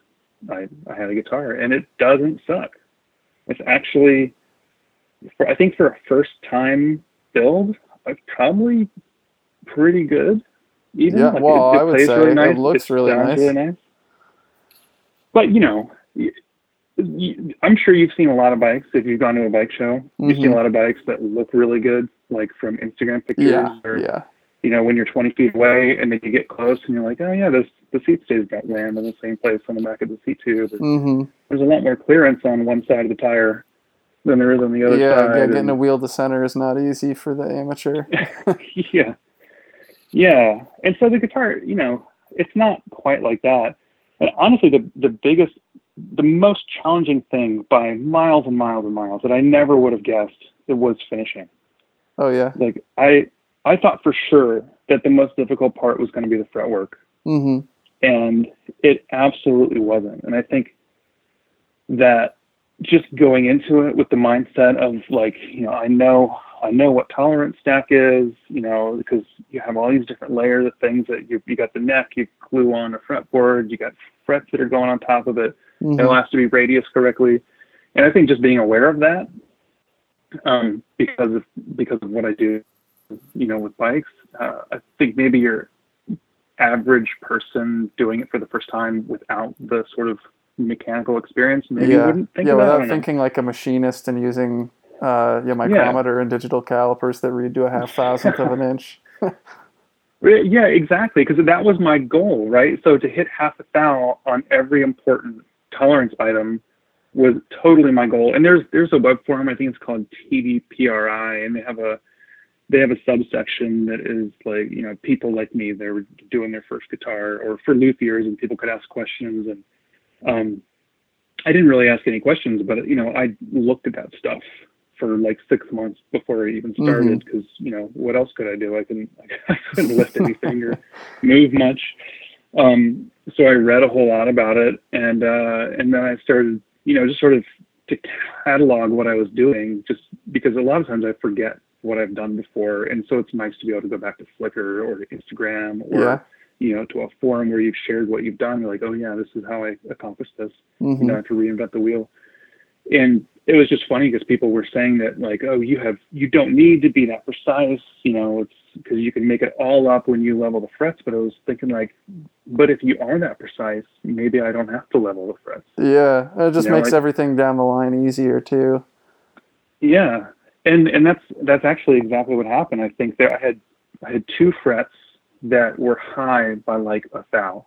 I I had a guitar, and it doesn't suck. It's actually, for, I think for a first time build, it's probably pretty good. Even
Yeah,
Like,
well,
it, it
I would say
really
it
nice.
looks really
sounds
nice.
really nice. But you know, I'm sure you've seen a lot of bikes. If you've gone to a bike show, you've seen
Mhm.
a lot of bikes that look really good, like from Instagram pictures
Yeah,
or
yeah,
you know, when you're 20 feet away and then you get close and you're like, oh yeah, this the seat stays got land in the same place on the back of the seat too. But
hmm
there's a lot more clearance on one side of the tire than there is on the other
yeah.
side.
yeah, Getting a wheel to center is not easy for the amateur.
yeah, yeah. And so the guitar, you know, it's not quite like that. And honestly, the the biggest, the most challenging thing by miles and miles and miles that I never would have guessed it was finishing.
Oh yeah.
Like I, I thought for sure that the most difficult part was going to be the fretwork.
hmm
and it absolutely wasn't. And I think that just going into it with the mindset of like, you know, I know I know what tolerance stack is, you know, because you have all these different layers of things that you you got the neck, you glue on a fretboard, you got frets that are going on top of it.
hmm
It has to be radius correctly. And I think just being aware of that, um, because of because of what I do, you know, with bikes, uh, I think maybe your average person doing it for the first time without the sort of mechanical experience maybe
yeah,
wouldn't think
yeah.
I
Without thinking like a machinist and using uh, yeah, micrometer and digital calipers that read to a half thousandth of an inch.
Yeah, exactly. Because that was my goal, right? So to hit half a thou on every important tolerance item was totally my goal. And there's there's a web forum, I think it's called TDPRI, and they have a they have a subsection that is like you know people like me they're doing their first guitar or for luthiers and people could ask questions and um, I didn't really ask any questions, but you know I looked at that stuff for like six months before I even started because you know what else could I do? I couldn't I couldn't lift anything or move much. Um, so I read a whole lot about it, and uh, and then I started you know just sort of to catalog what I was doing, just because a lot of times I forget what I've done before, and so it's nice to be able to go back to Flickr or to Instagram or
Yeah.
you know to a forum where you've shared what you've done. You're like, oh yeah, this is how I accomplished this
hmm
you know, to reinvent the wheel. And it was just funny because people were saying that like, oh, you have, you don't need to be that precise, you know, it's because you can make it all up when you level the frets. But I was thinking like, but if you are that precise, maybe I don't have to level the frets.
Yeah, it just
You know,
makes
like-
everything down the line easier too.
Yeah, and and that's that's actually exactly what happened. I think there I had I had two frets that were high by like a thou,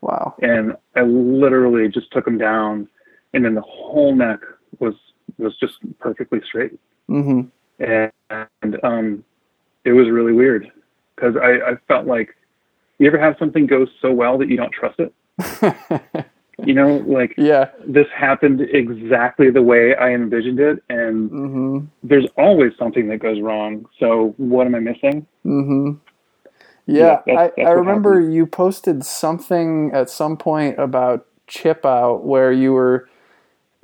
Wow.
and I literally just took them down, and then the whole neck was was just perfectly straight.
hmm
and, and um, it was really weird because I, I felt like you ever have something go so well that you don't trust it. You know, like
yeah.
this happened exactly the way I envisioned it, and
hmm
there's always something that goes wrong. So what am I missing?
hmm
Yeah,
Yeah,
that's-
I,
that's
I
what
remember
happened.
you posted something at some point about chip out where you were,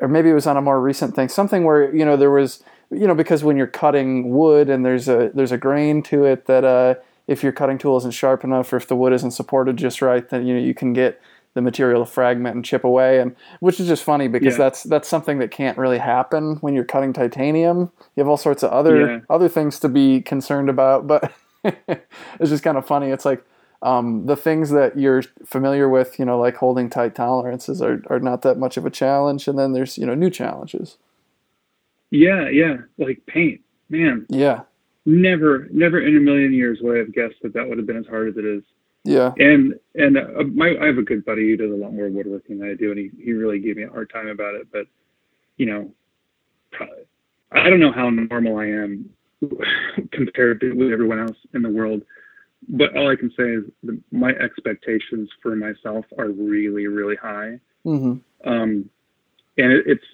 or maybe it was on a more recent thing, something where you know there was, you know, because when you're cutting wood and there's a there's a grain to it that uh, if your cutting tool isn't sharp enough or if the wood isn't supported just right, then you know you can get the material to fragment and chip away, and which is just funny because
Yeah.
that's that's something that can't really happen when you're cutting titanium. You have all sorts of other
Yeah.
other things to be concerned about, but it's just kind of funny. It's like um, the things that you're familiar with, you know, like holding tight tolerances are, are not that much of a challenge. And then there's, you know, new challenges.
Yeah, yeah. Like paint, man.
Yeah.
Never, never in a million years would I have guessed that that would have been as hard as it is.
Yeah.
And and uh, my I have a good buddy who does a lot more woodworking than I do, and he, he really gave me a hard time about it. But you know, I don't know how normal I am compared to with everyone else in the world. But all I can say is the, my expectations for myself are really, really high.
Mm-hmm.
Um, and it, it's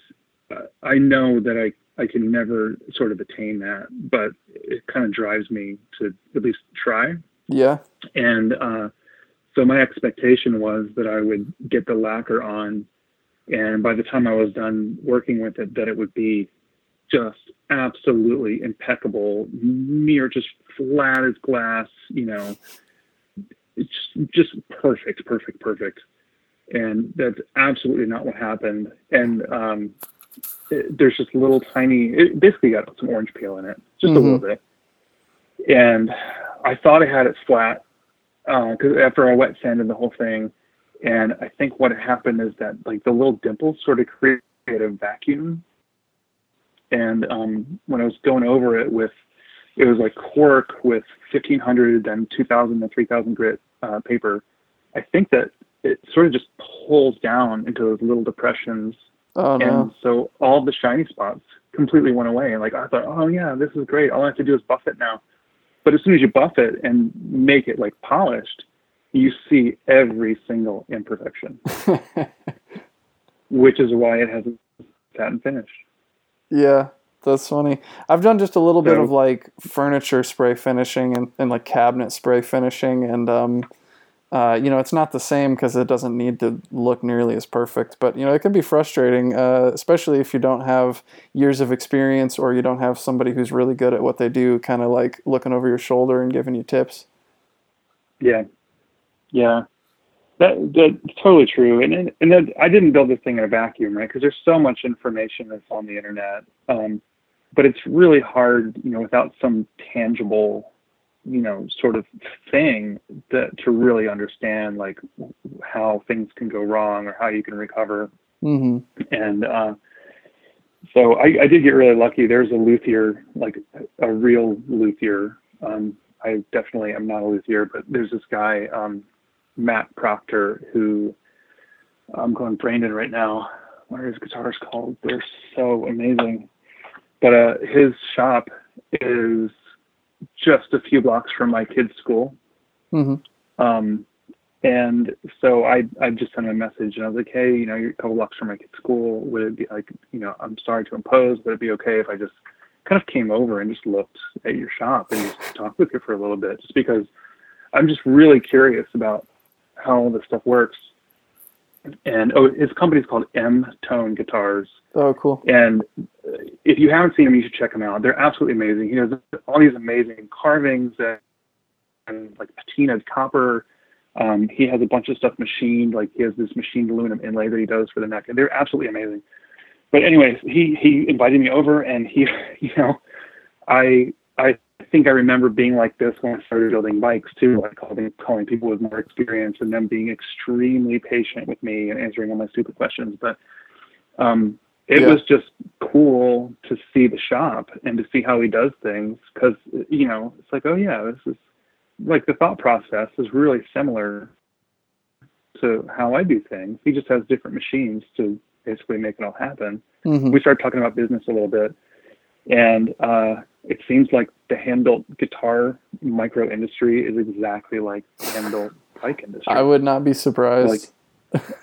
uh, I know that I I can never sort of attain that, but it kind of drives me to at least try.
Yeah.
And uh, so my expectation was that I would get the lacquer on, and by the time I was done working with it, that it would be just absolutely impeccable, near just flat as glass, you know, it's just perfect, perfect, perfect. And that's absolutely not what happened. And um, it, there's just little tiny, it basically got some orange peel in it, just mm-hmm. a little bit. And I thought I had it flat because uh, after I wet sanded the whole thing, and I think what happened is that like the little dimples sort of created a vacuum and um, when I was going over it with, it was like cork with 1500 and 2000 and 3000 grit uh, paper. I think that it sort of just pulls down into those little depressions.
Oh, no.
And so all the shiny spots completely went away. And like I thought, oh yeah, this is great. All I have to do is buff it now. But as soon as you buff it and make it like polished, you see every single imperfection, which is why it has a satin finish.
Yeah, that's funny. I've done just a little bit of like furniture spray finishing and, and like cabinet spray finishing, and um, uh, you know, it's not the same because it doesn't need to look nearly as perfect. But you know, it can be frustrating, uh, especially if you don't have years of experience or you don't have somebody who's really good at what they do, kind of like looking over your shoulder and giving you tips.
Yeah, yeah. That, that's totally true. And and then I didn't build this thing in a vacuum, right? Because there's so much information that's on the internet. Um, but it's really hard, you know, without some tangible, you know, sort of thing that to really understand like how things can go wrong or how you can recover.
Mm-hmm.
And uh, so I, I did get really lucky. There's a luthier, like a real luthier. Um, I definitely am not a luthier, but there's this guy. Um, Matt Proctor, who I'm going Brandon right now. What are his guitars called? They're so amazing. But uh, his shop is just a few blocks from my kid's school.
Mm-hmm.
Um, and so I I just sent him a message and I was like, hey, you know, you're a couple blocks from my kid's school. Would it be like, you know, I'm sorry to impose, would it'd be okay if I just kind of came over and just looked at your shop and just talked with you for a little bit, just because I'm just really curious about how all this stuff works. And oh, his company's called M Tone Guitars.
Oh, cool.
And if you haven't seen him, you should check him out. They're absolutely amazing. He has all these amazing carvings and, and like patinaed copper. Um, he has a bunch of stuff machined. Like he has this machined aluminum inlay that he does for the neck, and they're absolutely amazing. But anyways, he he invited me over, and he, you know, I I think I remember being like this when I started building bikes too, like calling, calling people with more experience and them being extremely patient with me and answering all my stupid questions. But um, it yeah. was just cool to see the shop and to see how he does things because, you know, it's like, oh, yeah, this is like the thought process is really similar to how I do things. He just has different machines to basically make it all happen.
Mm-hmm.
We started talking about business a little bit. And uh, it seems like the hand-built guitar micro industry is exactly like the hand-built bike industry.
I would not be surprised.
Like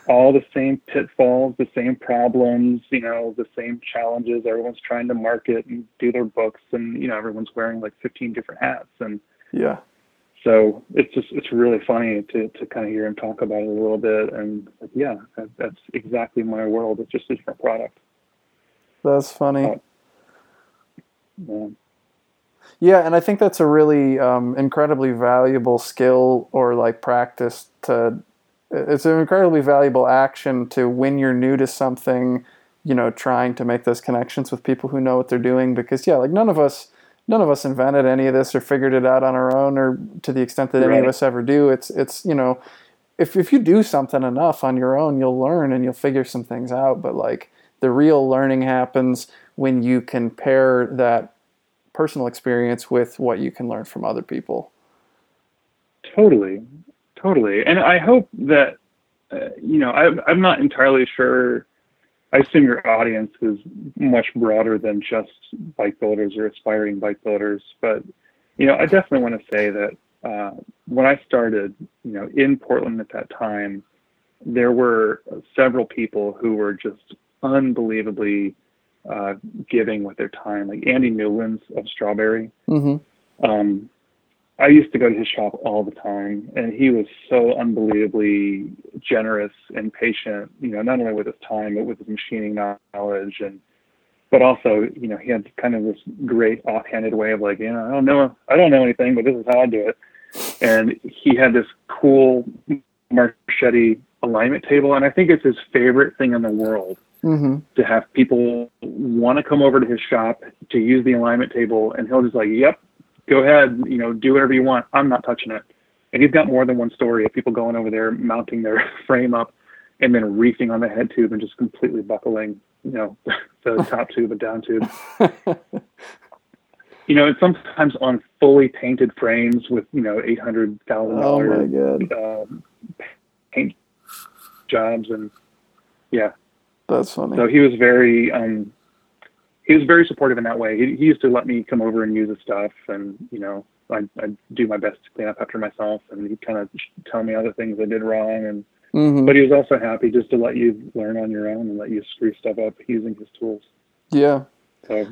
all the same pitfalls, the same problems, you know, the same challenges. Everyone's trying to market and do their books, and you know, everyone's wearing like 15 different hats, and
yeah.
So it's just it's really funny to to kind of hear him talk about it a little bit, and like, yeah, that, that's exactly my world. It's just a different product.
That's funny. Uh,
yeah.
Yeah, and I think that's a really um, incredibly valuable skill or like practice to. It's an incredibly valuable action to when you're new to something, you know, trying to make those connections with people who know what they're doing. Because yeah, like none of us none of us invented any of this or figured it out on our own or to the extent that any of us ever do. It's it's you know, if if you do something enough on your own, you'll learn and you'll figure some things out. But like the real learning happens when you can pair that personal experience with what you can learn from other people.
Totally, totally. And I hope that, uh, you know, I, I'm not entirely sure. I assume your audience is much broader than just bike builders or aspiring bike builders. But, you know, I definitely want to say that uh, when I started, you know, in Portland at that time, there were several people who were just unbelievably uh, giving with their time, like Andy Newlands of Strawberry
Mm-hmm.
um, I used to go to his shop all the time, and he was so unbelievably generous and patient. You know, not only with his time, but with his machining knowledge, and but also, you know, he had kind of this great offhanded way of like, you know, I don't know, I don't know anything, but this is how I do it. And he had this cool Marchetti alignment table, and I think it's his favorite thing in the world
Mm-hmm.
to have people want to come over to his shop to use the alignment table and he'll just like yep go ahead you know do whatever you want. I'm not touching it. And he's got more than one story of people going over there mounting their frame up and then reefing on the head tube and just completely buckling you know the top tube and down tube. You know and sometimes on fully painted frames with you know eight hundred thousand
oh my
dollars
god,
um, paint jobs and yeah
that's funny.
so he was very um, he was very supportive in that way. He, he used to let me come over and use his stuff, and you know, I I do my best to clean up after myself, and he'd kind of tell me other things I did wrong, and
mm-hmm.
but he was also happy just to let you learn on your own and let you screw stuff up using his tools.
Yeah.
So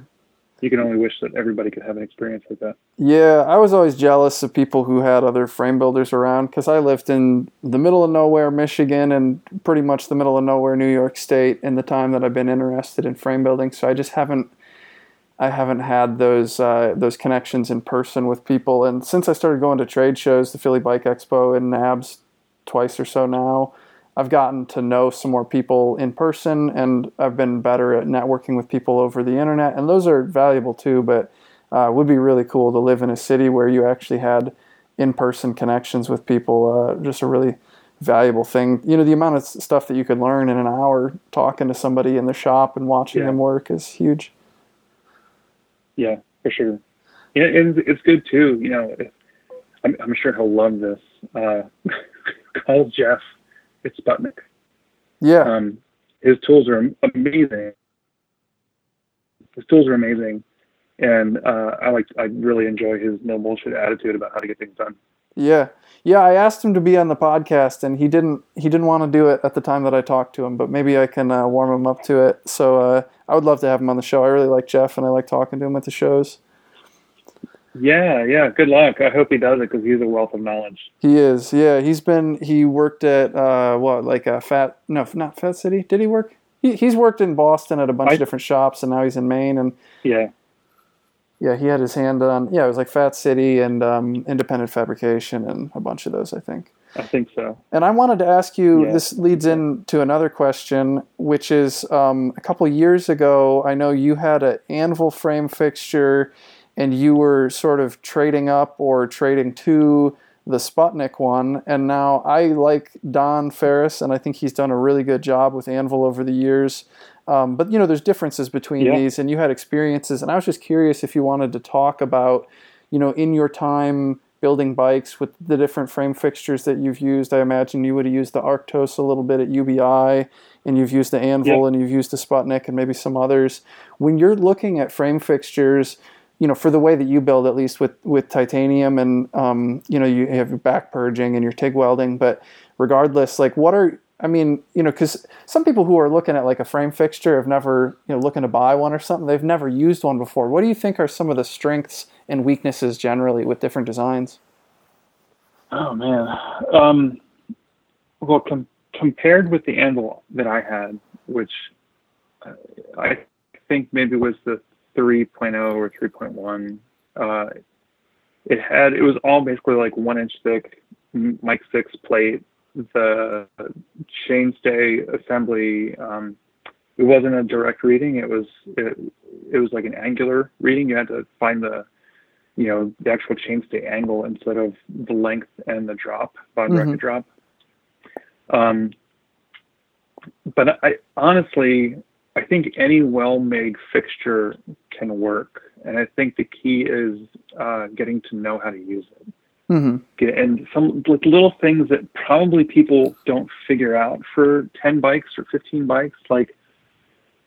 you can only wish that everybody could have an experience like that.
Yeah, I was always jealous of people who had other frame builders around because I lived in the middle of nowhere, Michigan, and pretty much the middle of nowhere, New York State, in the time that I've been interested in frame building. So I just haven't, I haven't had those uh, those connections in person with people. And since I started going to trade shows, the Philly Bike Expo and NAHBS, twice or so now, I've gotten to know some more people in person, and I've been better at networking with people over the internet, and those are valuable too. But uh, it would be really cool to live in a city where you actually had in-person connections with people. Uh, just a really valuable thing. You know, the amount of stuff that you could learn in an hour talking to somebody in the shop and watching
Yeah.
them work is huge.
Yeah, for sure. Yeah, and it's good too. You know, I'm, I'm sure he'll love this. Uh, call Jeff. It's Sputnik.
Yeah,
Um, his tools are amazing. His tools are amazing, and uh, I like I really enjoy his no bullshit attitude about how to get things done.
yeah, yeah. I asked him to be on the podcast, and he didn't. He didn't want to do it at the time that I talked to him. But maybe I can uh, warm him up to it. So uh, I would love to have him on the show. I really like Jeff, and I like talking to him at the shows.
Yeah, yeah. Good luck. I hope he does it because he's a wealth of knowledge.
He is, yeah. He's been he worked at uh what like a fat no not Fat City. Did he work? He, he's worked in Boston at a bunch
I-
of different shops, and now he's in Maine. And
Yeah,
yeah, he had his hand on yeah, it was like Fat City and um, Independent Fabrication and a bunch of those, I think.
I think so.
And I wanted to ask you.
Yeah.
This leads into another question, which is um, a couple years ago. I know you had an anvil frame fixture, and you were sort of trading up or trading to the Sputnik one. And now I like Don Ferris, and I think he's done a really good job with anvil over the years. Um, but you know, there's differences between
Yeah.
these, and you had experiences. And I was just curious if you wanted to talk about, you know, in your time building bikes with the different frame fixtures that you've used. I imagine you would have used the Arctos a little bit at UBI, and you've used the Anvil,
Yeah.
and you've used the Sputnik, and maybe some others. When you're looking at frame fixtures, you know, for the way that you build, at least with with titanium, and um, you know, you have your back purging and your TIG welding, but regardless, like, what are I mean, you know, because some people who are looking at like a frame fixture have never, you know, looking to buy one or something, they've never used one before. What do you think are some of the strengths and weaknesses generally with different designs?
Oh man. Um, well, com- compared with the anvil that I had, which uh, I think maybe was the 3.0 or 3.1, uh, it had it was all basically like one inch thick M- Mike six plate. The chainstay assembly. Um, it wasn't a direct reading. It was it, it was like an angular reading. You had to find the you know, the actual chainstay angle instead of the length and the drop, bond mm-hmm. drop. Um, but I honestly, I think any well-made fixture can work, and I think the key is uh, getting to know how to use it. Mm-hmm. And some like little things that probably people don't figure out for 10 bikes or 15 bikes, like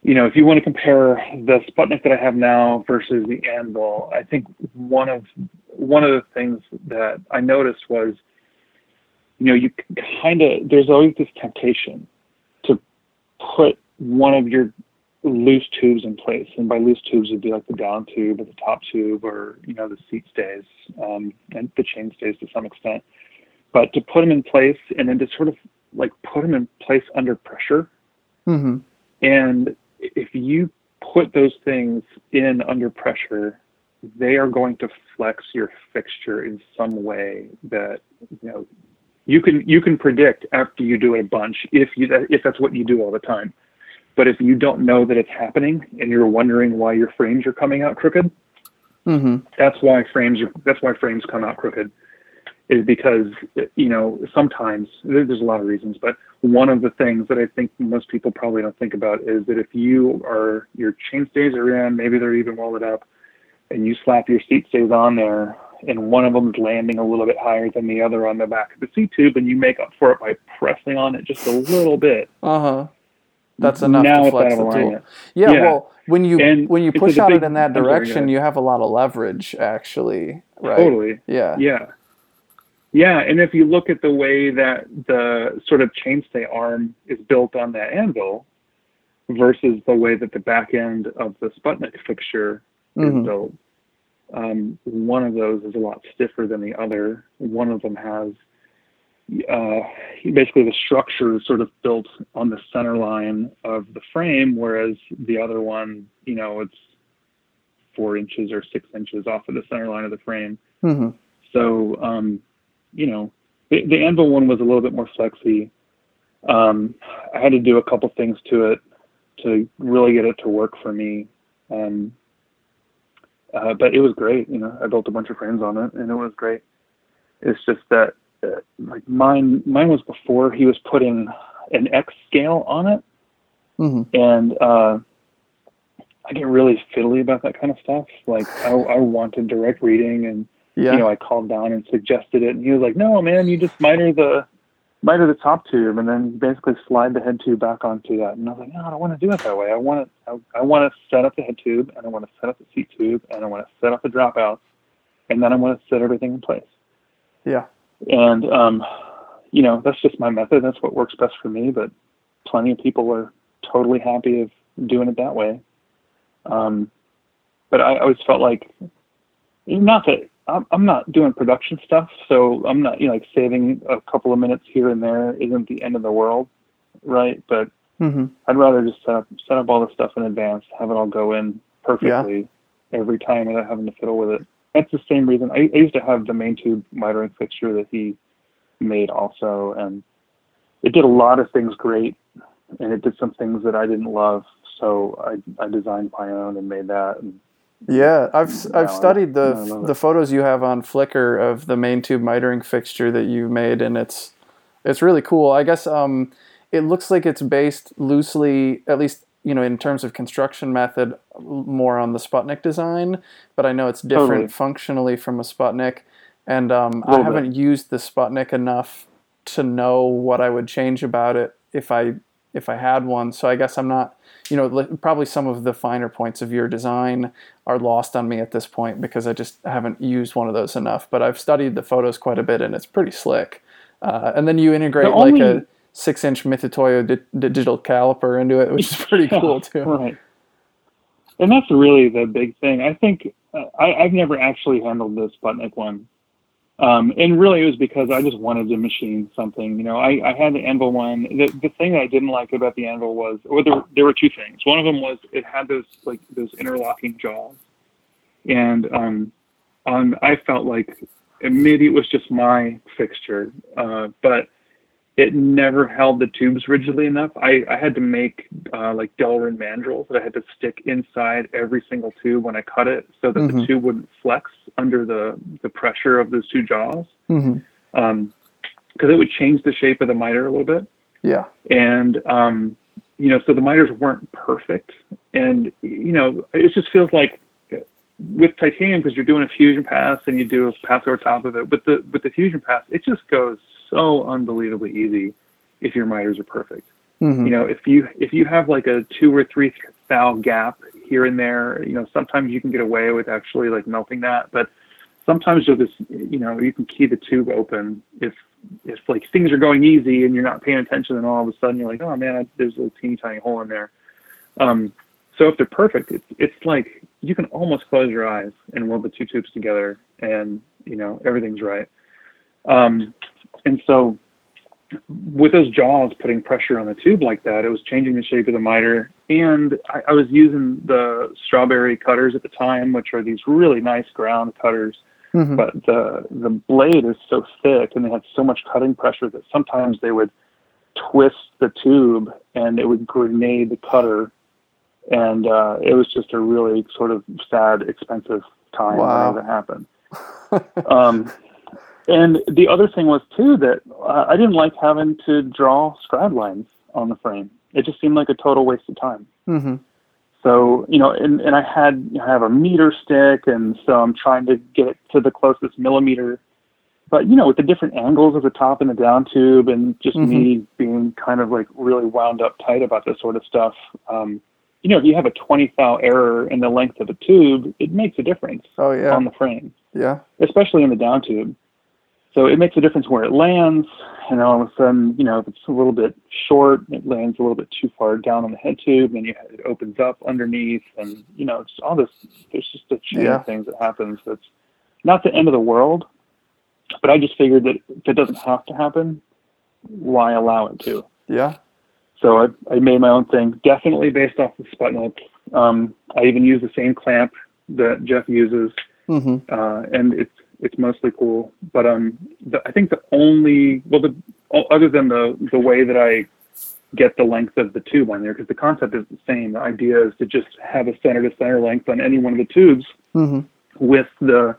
you know, if you want to compare the Sputnik that I have now versus the Anvil, I think one of one of the things that I noticed was, you know, you kind of there's always this temptation to put one of your loose tubes in place, and by loose tubes would be like the down tube or the top tube or you know the seat stays um, and the chain stays to some extent, but to put them in place and then to sort of like put them in place under pressure. Mm-hmm. And if you put those things in under pressure, they are going to flex your fixture in some way that you know you can you can predict after you do a bunch if you if that's what you do all the time. But if you don't know that it's happening and you're wondering why your frames are coming out crooked, mm-hmm. that's why frames are, that's why frames come out crooked is because you know sometimes there's a lot of reasons, but one of the things that I think most people probably don't think about is that if you are your chain stays are in, maybe they're even welded up, and you slap your seat stays on there, and one of them is landing a little bit higher than the other on the back of the seat tube, and you make up for it by pressing on it just a little bit.
Uh huh. That's enough now to flex the tool. Yeah, yeah, well, when you and when you push out it in that direction, you have a lot of leverage, actually. Right?
Totally.
Yeah.
Yeah. Yeah, and if you look at the way that the sort of chainstay arm is built on that anvil versus the way that the back end of the Sputnik fixture mm-hmm. is built, um, one of those is a lot stiffer than the other. One of them has uh, basically the structure is sort of built on the center line of the frame, whereas the other one, you know, it's four inches or six inches off of the center line of the frame. Mm-hmm. So um, you know, the, the Anvil one was a little bit more flexy. Um, I had to do a couple things to it to really get it to work for me. Um, uh, but it was great. You know, I built a bunch of frames on it, and it was great. It's just that, uh, like mine, mine was before he was putting an X scale on it, mm-hmm. and uh, I get really fiddly about that kind of stuff. Like I, I wanted direct reading and yeah. you know, I called down and suggested it, and he was like, "No, man, you just miter the miter the top tube, and then basically slide the head tube back onto that." And I was like, "No, I don't want to do it that way. I want to, I, I want to set up the head tube, and I want to set up the seat tube, and I want to set up the dropouts, and then I want to set everything in place."
Yeah.
And um, you know, that's just my method. That's what works best for me. But plenty of people are totally happy of doing it that way. Um, but I always felt like, not that I'm, I'm not doing production stuff, so I'm not, you know, like saving a couple of minutes here and there isn't the end of the world, right? But mm-hmm. I'd rather just set up set up all the stuff in advance, have it all go in perfectly yeah. every time without having to fiddle with it. That's the same reason I, I used to have the main tube mitering fixture that he made also, and it did a lot of things great, and it did some things that I didn't love. So I I designed my own and made that, and
yeah, I've I've studied the the photos you have on Flickr of the main tube mitering fixture that you made, and it's it's really cool. I guess um, it looks like it's based loosely, at least you know, in terms of construction method, more on the Sputnik design. But I know it's different totally. functionally from a Sputnik, and um, I haven't bit. used the Sputnik enough to know what I would change about it if I if I had one. So I guess I'm not you know, probably some of the finer points of your design are lost on me at this point because I just haven't used one of those enough. But I've studied the photos quite a bit, and it's pretty slick. Uh, and then you integrate only, like a six-inch Mitutoyo di- digital caliper into it, which is pretty yeah, cool too.
Right. And that's really the big thing. I think uh, I, I've never actually handled this Sputnik one um, and really, it was because I just wanted to machine something. You know, I, I had the Anvil one. The, the thing that I didn't like about the Anvil was, well, there, there were two things. One of them was it had those like those interlocking jaws, and um, um, I felt like maybe it was just my fixture, uh, but it never held the tubes rigidly enough. I, I had to make uh, like Delrin mandrels that I had to stick inside every single tube when I cut it so that
Mhm.
the tube wouldn't flex under the, the pressure of those two jaws.
hmm
Um, cause it would change the shape of the miter a little bit.
Yeah.
And, um, you know, so the miters weren't perfect. And, you know, it just feels like with titanium, because you're doing a fusion pass and you do a pass over top of it, with the, with the fusion pass, it just goes so unbelievably easy if your miters are perfect.
hmm
You know, if you, if you have like a two or three thou gap here and there, you know, sometimes you can get away with actually like melting that, but sometimes you'll just, you know, you can key the tube open if, if like things are going easy and you're not paying attention and all of a sudden you're like, oh man, I, there's a teeny tiny hole in there. Um, so if they're perfect, it's, it's like you can almost close your eyes and weld the two tubes together and, you know, everything's right. Um, and so with those jaws putting pressure on the tube like that, it was changing the shape of the miter. And I, I was using the strawberry cutters at the time, which are these really nice ground cutters
hmm
but the the blade is so thick and they had so much cutting pressure that sometimes they would twist the tube and it would grenade the cutter and uh, it was just a really sort of sad expensive time
Wow.
when that happened um, and the other thing was too that uh, i didn't like having to draw scribe lines on the frame it just seemed like a total waste of time
hmm
so, you know, and, and I had I have a meter stick, and so I'm trying to get it to the closest millimeter. But, you know, with the different angles of the top and the down tube, and just
Mhm.
me being kind of like really wound up tight about this sort of stuff, um, you know, if you have a 20 thou error in the length of a tube, it makes a difference
Oh yeah.
on the frame,
yeah.
especially in the down tube. So it makes a difference where it lands, and all of a sudden, you know, if it's a little bit short, it lands a little bit too far down on the head tube, and you, it opens up underneath, and you know, it's all this. There's just a chain
Yeah.
of things that happens. That's not the end of the world, but I just figured that if it doesn't have to happen, why allow it to?
Yeah.
So I, I made my own thing, definitely based off the Sputnik. Um, I even use the same clamp that Jeff uses
hmm
uh, and it's it's mostly cool. But um, the, I think the only well, the other than the the way that I get the length of the tube on there, because the concept is the same. The idea is to just have a center to center length on any one of the tubes
hmm
with the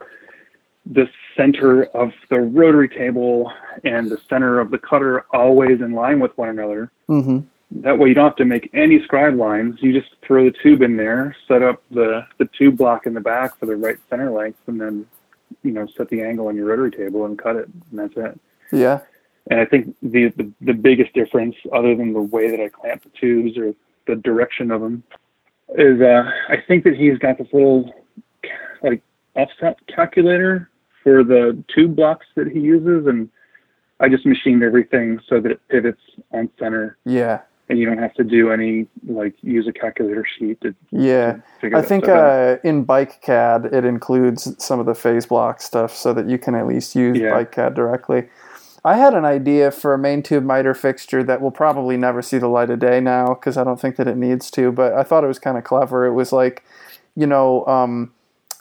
the center of the rotary table and the center of the cutter always in line with one another.
hmm
That way you don't have to make any scribe lines. You just throw the tube in there, set up the, the tube block in the back for the right center length, and then, you know, set the angle on your rotary table and cut it, and that's it.
Yeah.
And I think the, the, the biggest difference, other than the way that I clamp the tubes or the direction of them, is uh, I think that he's got this little like offset calculator for the tube blocks that he uses, and I just machined everything so that it pivots on center
Yeah.
And you don't have to do any like use a calculator sheet to
Yeah.
figure
I think uh, in BikeCAD it includes some of the phase block stuff so that you can at least use
Yeah.
BikeCAD directly. I had an idea for a main tube miter fixture that will probably never see the light of day now because I don't think that it needs to. But I thought it was kind of clever. It was like, you know, um,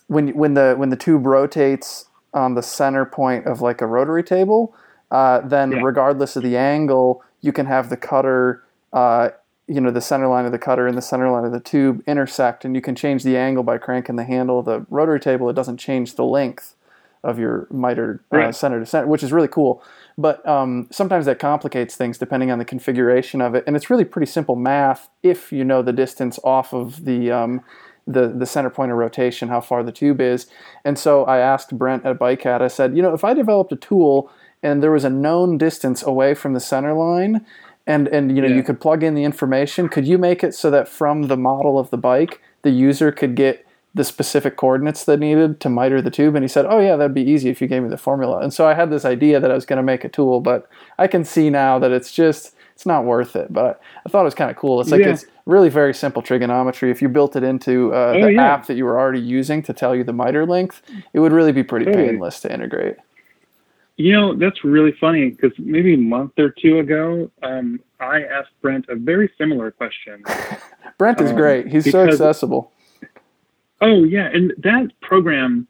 when when the when the tube rotates on the center point of like a rotary table, uh, then
Yeah.
regardless of the angle, you can have the cutter. Uh, you know the center line of the cutter and the center line of the tube intersect and you can change the angle by cranking the handle of the rotary table. It doesn't change the length of your miter uh,
Right.
center to center which is really cool. But um, sometimes that complicates things depending on the configuration of it and it's really pretty simple math if you know the distance off of the um, the, the center point of rotation how far the tube is. And so i asked brent at BikeCAD i said you know if i developed a tool and there was a known distance away from the center line and and you know
Yeah.
you could plug in the information. Could you make it so that from the model of the bike the user could get the specific coordinates they needed to miter the tube? And he said oh yeah that'd be easy if you gave me the formula. And so i had this idea that i was going to make a tool but i can see now that it's just it's not worth it. But i thought it was kind of cool. It's like
Yeah.
it's really very simple trigonometry. If you built it into uh,
Oh,
the
yeah.
app that you were already using to tell you the miter length it would really be pretty painless to integrate
You know, that's really funny because maybe a month or two ago, um, I asked Brent a very similar question.
brent is
Um,
great he's so accessible
oh yeah, and that program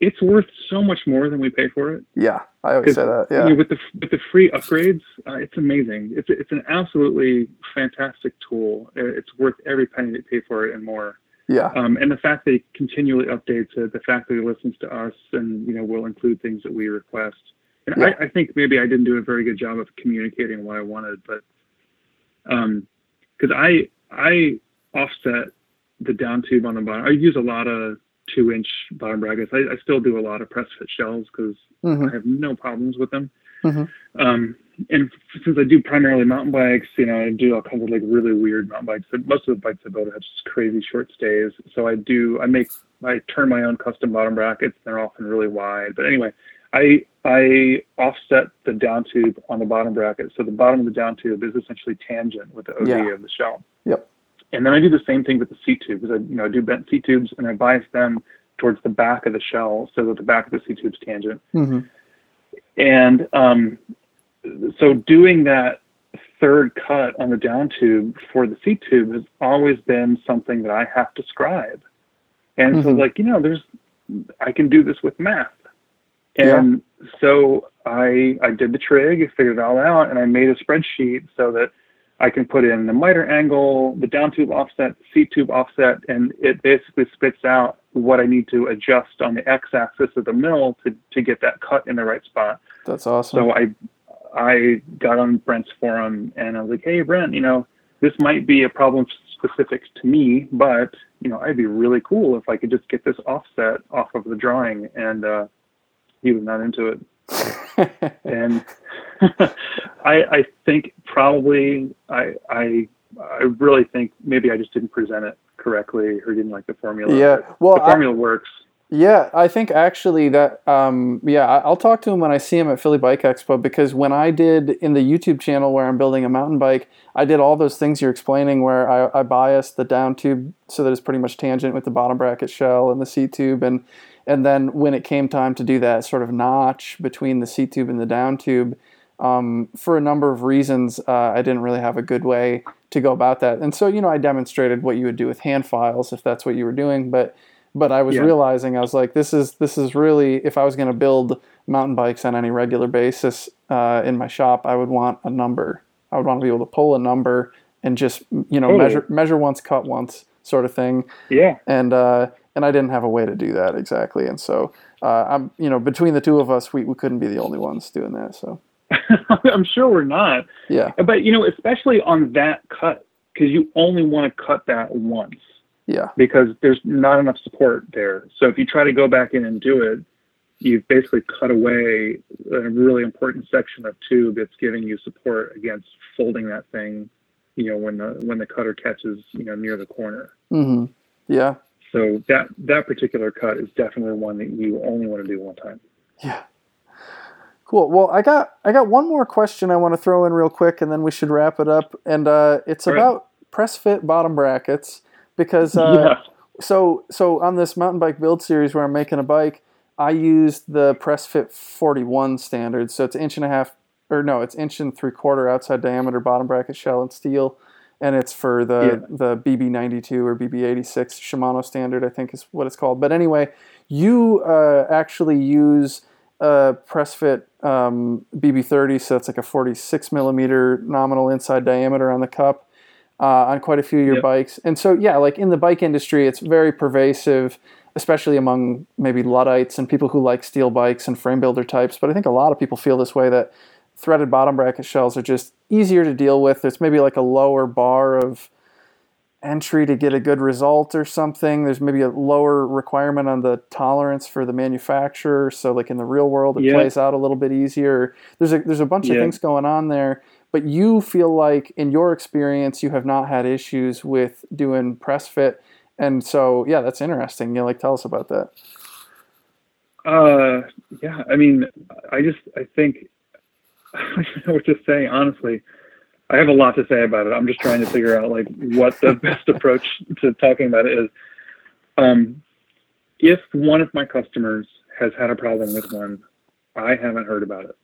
it's worth so much more than we pay for it.
Yeah, I always say that. Yeah,
you know, with the with the free upgrades, uh, it's amazing. It's it's an absolutely fantastic tool. It's worth every penny they pay for it and more.
Yeah.
Um, and the fact that he continually updates it, the fact that he listens to us, and you know will include things that we request. And
Yeah.
I, I think maybe I didn't do a very good job of communicating what I wanted, but because I I offset the down tube on the bottom. I use a lot of two inch bottom brackets. I, I still do a lot of press fit shells because
hmm
I have no problems with them.
Mhm.
Um, and since I do primarily mountain bikes, you know, I do all kinds of like really weird mountain bikes. But most of the bikes I build have just crazy short stays. So I do, I make, I turn my own custom bottom brackets. They're often really wide. But anyway, I I offset the down tube on the bottom bracket. So the bottom of the down tube is essentially tangent with the OD
Yeah.
of the shell.
Yep.
And then I do the same thing with the seat tubes. I, you know, I do bent seat tubes and I bias them towards the back of the shell so that the back of the seat tube's tangent.
hmm
And um, so doing that third cut on the down tube for the seat tube has always been something that I have to scribe. And so
Mhm.
like, you know, there's I can do this with math. And so I I did the trig, figured it all out, and I made a spreadsheet so that I can put in the miter angle, the down tube offset, the seat tube offset, and it basically spits out what I need to adjust on the x-axis of the mill to, to get that cut in the right spot.
That's awesome.
So I I got on Brent's forum and I was like, hey Brent, you know, this might be a problem specific to me, but you know, I'd be really cool if I could just get this offset off of the drawing. And uh, he was not into it. And I I think probably I I I really think maybe I just didn't present it correctly or didn't like the formula.
yeah. Well,
the
I,
formula works.
Yeah, I think actually that um, yeah, I- I'll talk to him when I see him at Philly Bike Expo because when I did in the YouTube channel where I'm building a mountain bike, I did all those things you're explaining where I, I biased the down tube so that it's pretty much tangent with the bottom bracket shell and the seat tube and and then when it came time to do that sort of notch between the seat tube and the down tube, um, for a number of reasons, uh, I didn't really have a good way to go about that. And so, you know, I demonstrated what you would do with hand files if that's what you were doing. But but I was
Yeah.
realizing I was like, this is this is really if I was going to build mountain bikes on any regular basis uh, in my shop, I would want a number. I would want to be able to pull a number and just you know measure measure once, cut once, sort of thing
Yeah.
and uh, and I didn't have a way to do that exactly, and so uh, I'm you know between the two of us, we, we couldn't be the only ones doing that. So
I'm sure we're not.
yeah,
But you know, especially on that cut, because you only want to cut that once
yeah,
because there's not enough support there. So if you try to go back in and do it, you've basically cut away a really important section of tube that's giving you support against folding that thing. You know, when the when the cutter catches you know near the corner.
Mm-hmm. yeah,
So that that particular cut is definitely one that you only want to do one time.
yeah. Cool. Well, I got I got one more question I want to throw in real quick, and then we should wrap it up. And uh, it's
All right.
about press fit bottom brackets because uh,
yeah.
so so on this mountain bike build series where I'm making a bike, I used the press fit 41 standard. So it's inch and a half, or no, it's inch and three quarter outside diameter bottom bracket shell and steel, and it's for the the BB92 or BB86 Shimano standard, I think is what it's called. But anyway, you uh, actually use a press fit um, BB30, so it's like a 46 millimeter nominal inside diameter on the cup uh, on quite a few of your
Yep.
bikes. And so, yeah, like in the bike industry, it's very pervasive, especially among maybe Luddites and people who like steel bikes and frame builder types. But I think a lot of people feel this way that threaded bottom bracket shells are just easier to deal with. There's maybe like a lower bar of entry to get a good result or something. There's maybe a lower requirement on the tolerance for the manufacturer. So like in the real world, it
Yeah.
plays out a little bit easier. There's a there's a bunch of things going on there. But you feel like in your experience you have not had issues with doing press fit. And so yeah, that's interesting. You like tell us about that.
Uh, yeah. I mean, I just I think I don't know what to say. Honestly, I have a lot to say about it. I'm just trying to figure out like what the best approach to talking about it is. Um, if one of my customers has had a problem with one, I haven't heard about it,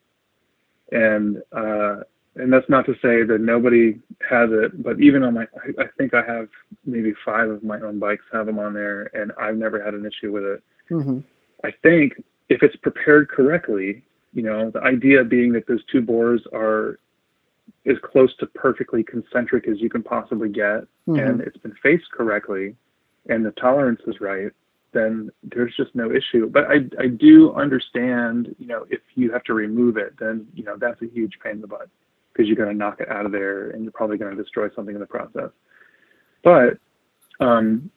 and uh, and that's not to say that nobody has it, but even on my, I, think I have maybe five of my own bikes have them on there, and I've never had an issue with it.
Mm-hmm.
I think if it's prepared correctly, you know, the idea being that those two bores are as close to perfectly concentric as you can possibly get, mm-hmm. and it's been faced correctly, and the tolerance is right, then there's just no issue. But I, I do understand, you know, if you have to remove it, then, you know, that's a huge pain in the butt because you're going to knock it out of there and you're probably going to destroy something in the process. But, um,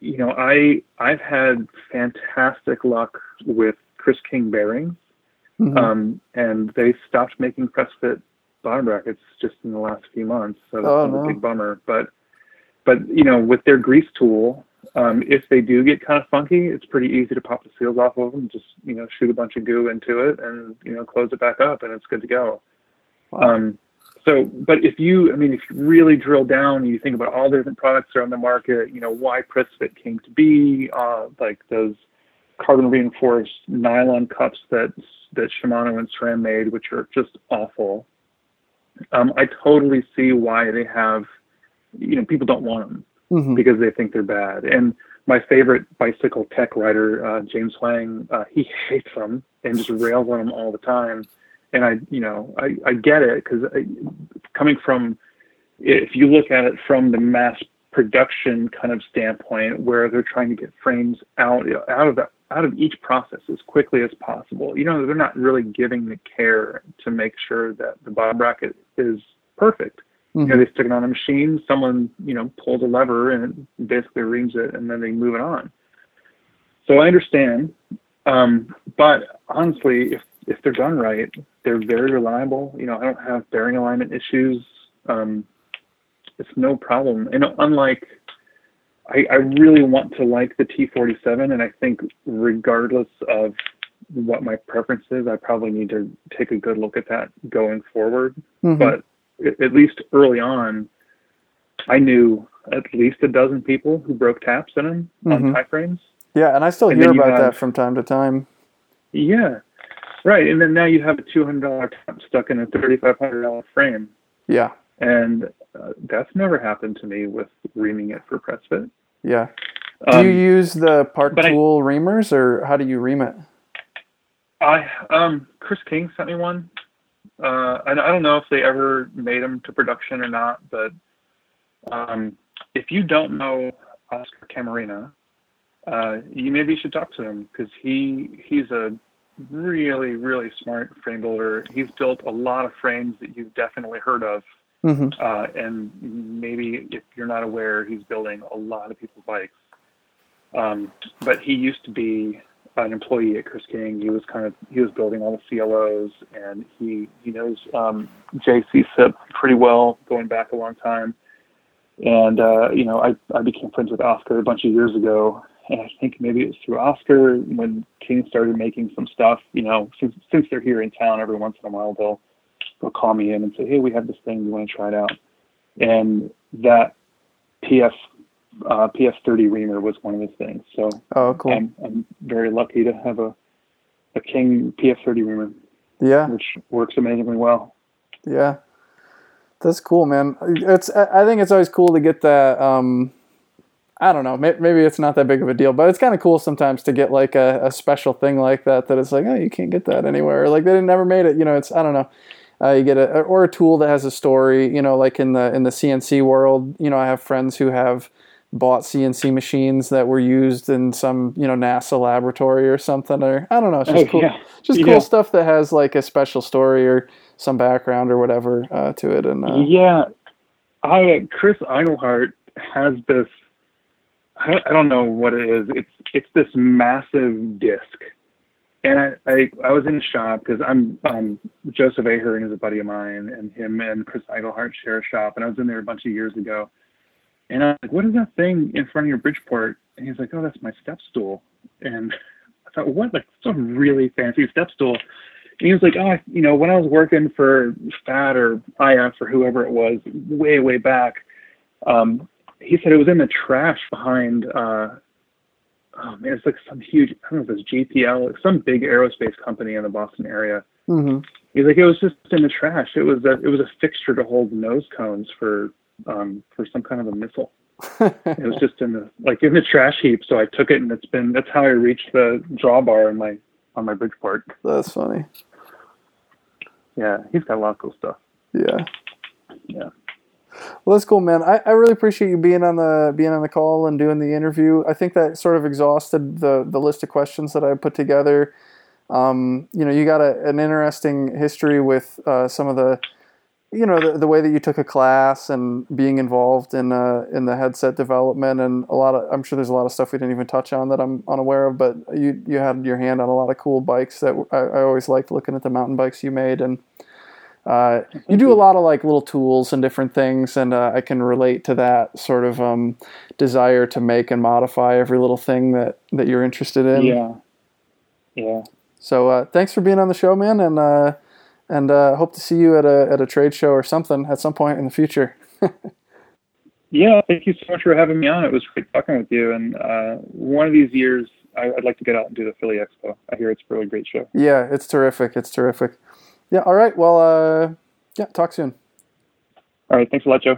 you know, I, I've had fantastic luck with Chris King bearings. Mm-hmm. Um, and they stopped making press fit bottom brackets just in the last few months. So that's oh, no. a big bummer. But, but, you know, with their grease tool, um, if they do get kind of funky, it's pretty easy to pop the seals off of them. Just you know, shoot a bunch of goo into it, and you know, close it back up, and it's good to go. Wow. Um, so, but if you, I mean, if you really drill down, and you think about all the different products that are on the market. You know, why PressFit came to be, uh, like those carbon reinforced nylon cups that that Shimano and SRAM made, which are just awful. Um, I totally see why they have, you know, people don't want them mm-hmm. because they think they're bad. And my favorite bicycle tech writer, uh, James Huang, uh, he hates them and just rails on them all the time. And I, you know, I, I get it because coming from, if you look at it from the mass production kind of standpoint, where they're trying to get frames out out of the out of each process as quickly as possible, you know, they're not really giving the care to make sure that the bottom bracket is perfect. Mm-hmm. You know, they stick it on a machine, someone, you know, pulls a lever and it basically reams it and then they move it on. So I understand. Um, but honestly, if, if they're done right, they're very reliable. You know, I don't have bearing alignment issues. Um, it's no problem. And unlike, I, I really want to like the T47, and I think regardless of what my preference is, I probably need to take a good look at that going forward. Mm-hmm. But at least early on, I knew at least a dozen people who broke taps in them mm-hmm. on Ti frames.
Yeah, and I still and hear about have, that from time to time.
Yeah, right. And then now you have a two hundred dollar tap stuck in a thirty five hundred dollar frame.
Yeah,
and uh, that's never happened to me with reaming it for press fit.
Yeah. Do um, you use the Park Tool I, reamers, or how do you ream it?
I um Chris King sent me one uh, I, I don't know if they ever made them to production or not, but um, if you don't know Oscar Camarena, uh, you maybe should talk to him because he he's a really really smart frame builder. He's built a lot of frames that you've definitely heard of, mm-hmm. uh, and maybe if you're not aware, he's building a lot of people's bikes. Um, but he used to be an employee at Chris King. He was kind of he was building all the Cielos, and he he knows um, Jay Sycip pretty well, going back a long time. And uh, you know, I I became friends with Oscar a bunch of years ago, and I think maybe it was through Oscar when King started making some stuff. You know, since since they're here in town, every once in a while they'll they'll call me in and say, hey, we have this thing, you want to try it out? And that PF uh, PF30 reamer was one of the things. So
oh, cool.
I'm, I'm very lucky to have a, a King PF30 reamer.
Yeah.
Which works amazingly well.
Yeah. That's cool, man. It's, I think it's always cool to get that, um, I don't know. Maybe it's not that big of a deal, but it's kind of cool sometimes to get like a, a special thing like that. That it's like, oh, you can't get that anywhere. Like they never made it. You know, it's I don't know. Uh, you get a or a tool that has a story. You know, like in the in the CNC world. You know, I have friends who have bought CNC machines that were used in some you know NASA laboratory or something or I don't know. It's just oh, cool, yeah. just yeah. cool stuff that has like a special story or some background or whatever uh, to it. And uh,
yeah, I Chris Igleheart has this. I, I don't know what it is. It's it's this massive disc. And I, I, I was in the shop because I'm um, Joseph Ahearne is a buddy of mine, and him and Chris Igleheart share a shop. And I was in there a bunch of years ago, and I'm like, what is that thing in front of your Bridgeport? And he's like, oh, that's my step stool. And I thought, what? Like some really fancy step stool. And he was like, oh, you know, when I was working for FAT or IF or whoever it was, way, way back, um, he said it was in the trash behind, uh, oh man, it's like some huge, I don't know if it's GPL, like some big aerospace company in the Boston area. Mm-hmm. He's like, it was just in the trash. It was a, it was a fixture to hold nose cones for um, for some kind of a missile. it was just in the like in the trash heap. So I took it, and it's been that's how I reached the drawbar on my on my Bridgeport.
That's funny.
Yeah, he's got a lot of cool stuff.
Yeah.
Yeah.
Well, that's cool, man. I, I really appreciate you being on the being on the call and doing the interview. I think that sort of exhausted the the list of questions that I put together. Um, you know, you got a, an interesting history with uh, some of the, you know, the, the way that you took a class and being involved in uh, in the headset development and a lot of. I'm sure there's a lot of stuff we didn't even touch on that I'm unaware of, but you you had your hand on a lot of cool bikes that I, I always liked looking at the mountain bikes you made and. Uh, you do a lot of like little tools and different things, and uh, I can relate to that sort of um, desire to make and modify every little thing that that you're interested in.
Yeah. Yeah.
So uh, thanks for being on the show, man, and uh, and uh, hope to see you at a at a trade show or something at some point in the future.
yeah, thank you so much for having me on. It was great talking with you, and uh, one of these years I, would like to get out and do the Philly Expo. I hear it's a really great show.
Yeah, it's terrific. It's terrific. Yeah. All right. Well, uh, yeah. Talk soon.
All right. Thanks a lot, Joe.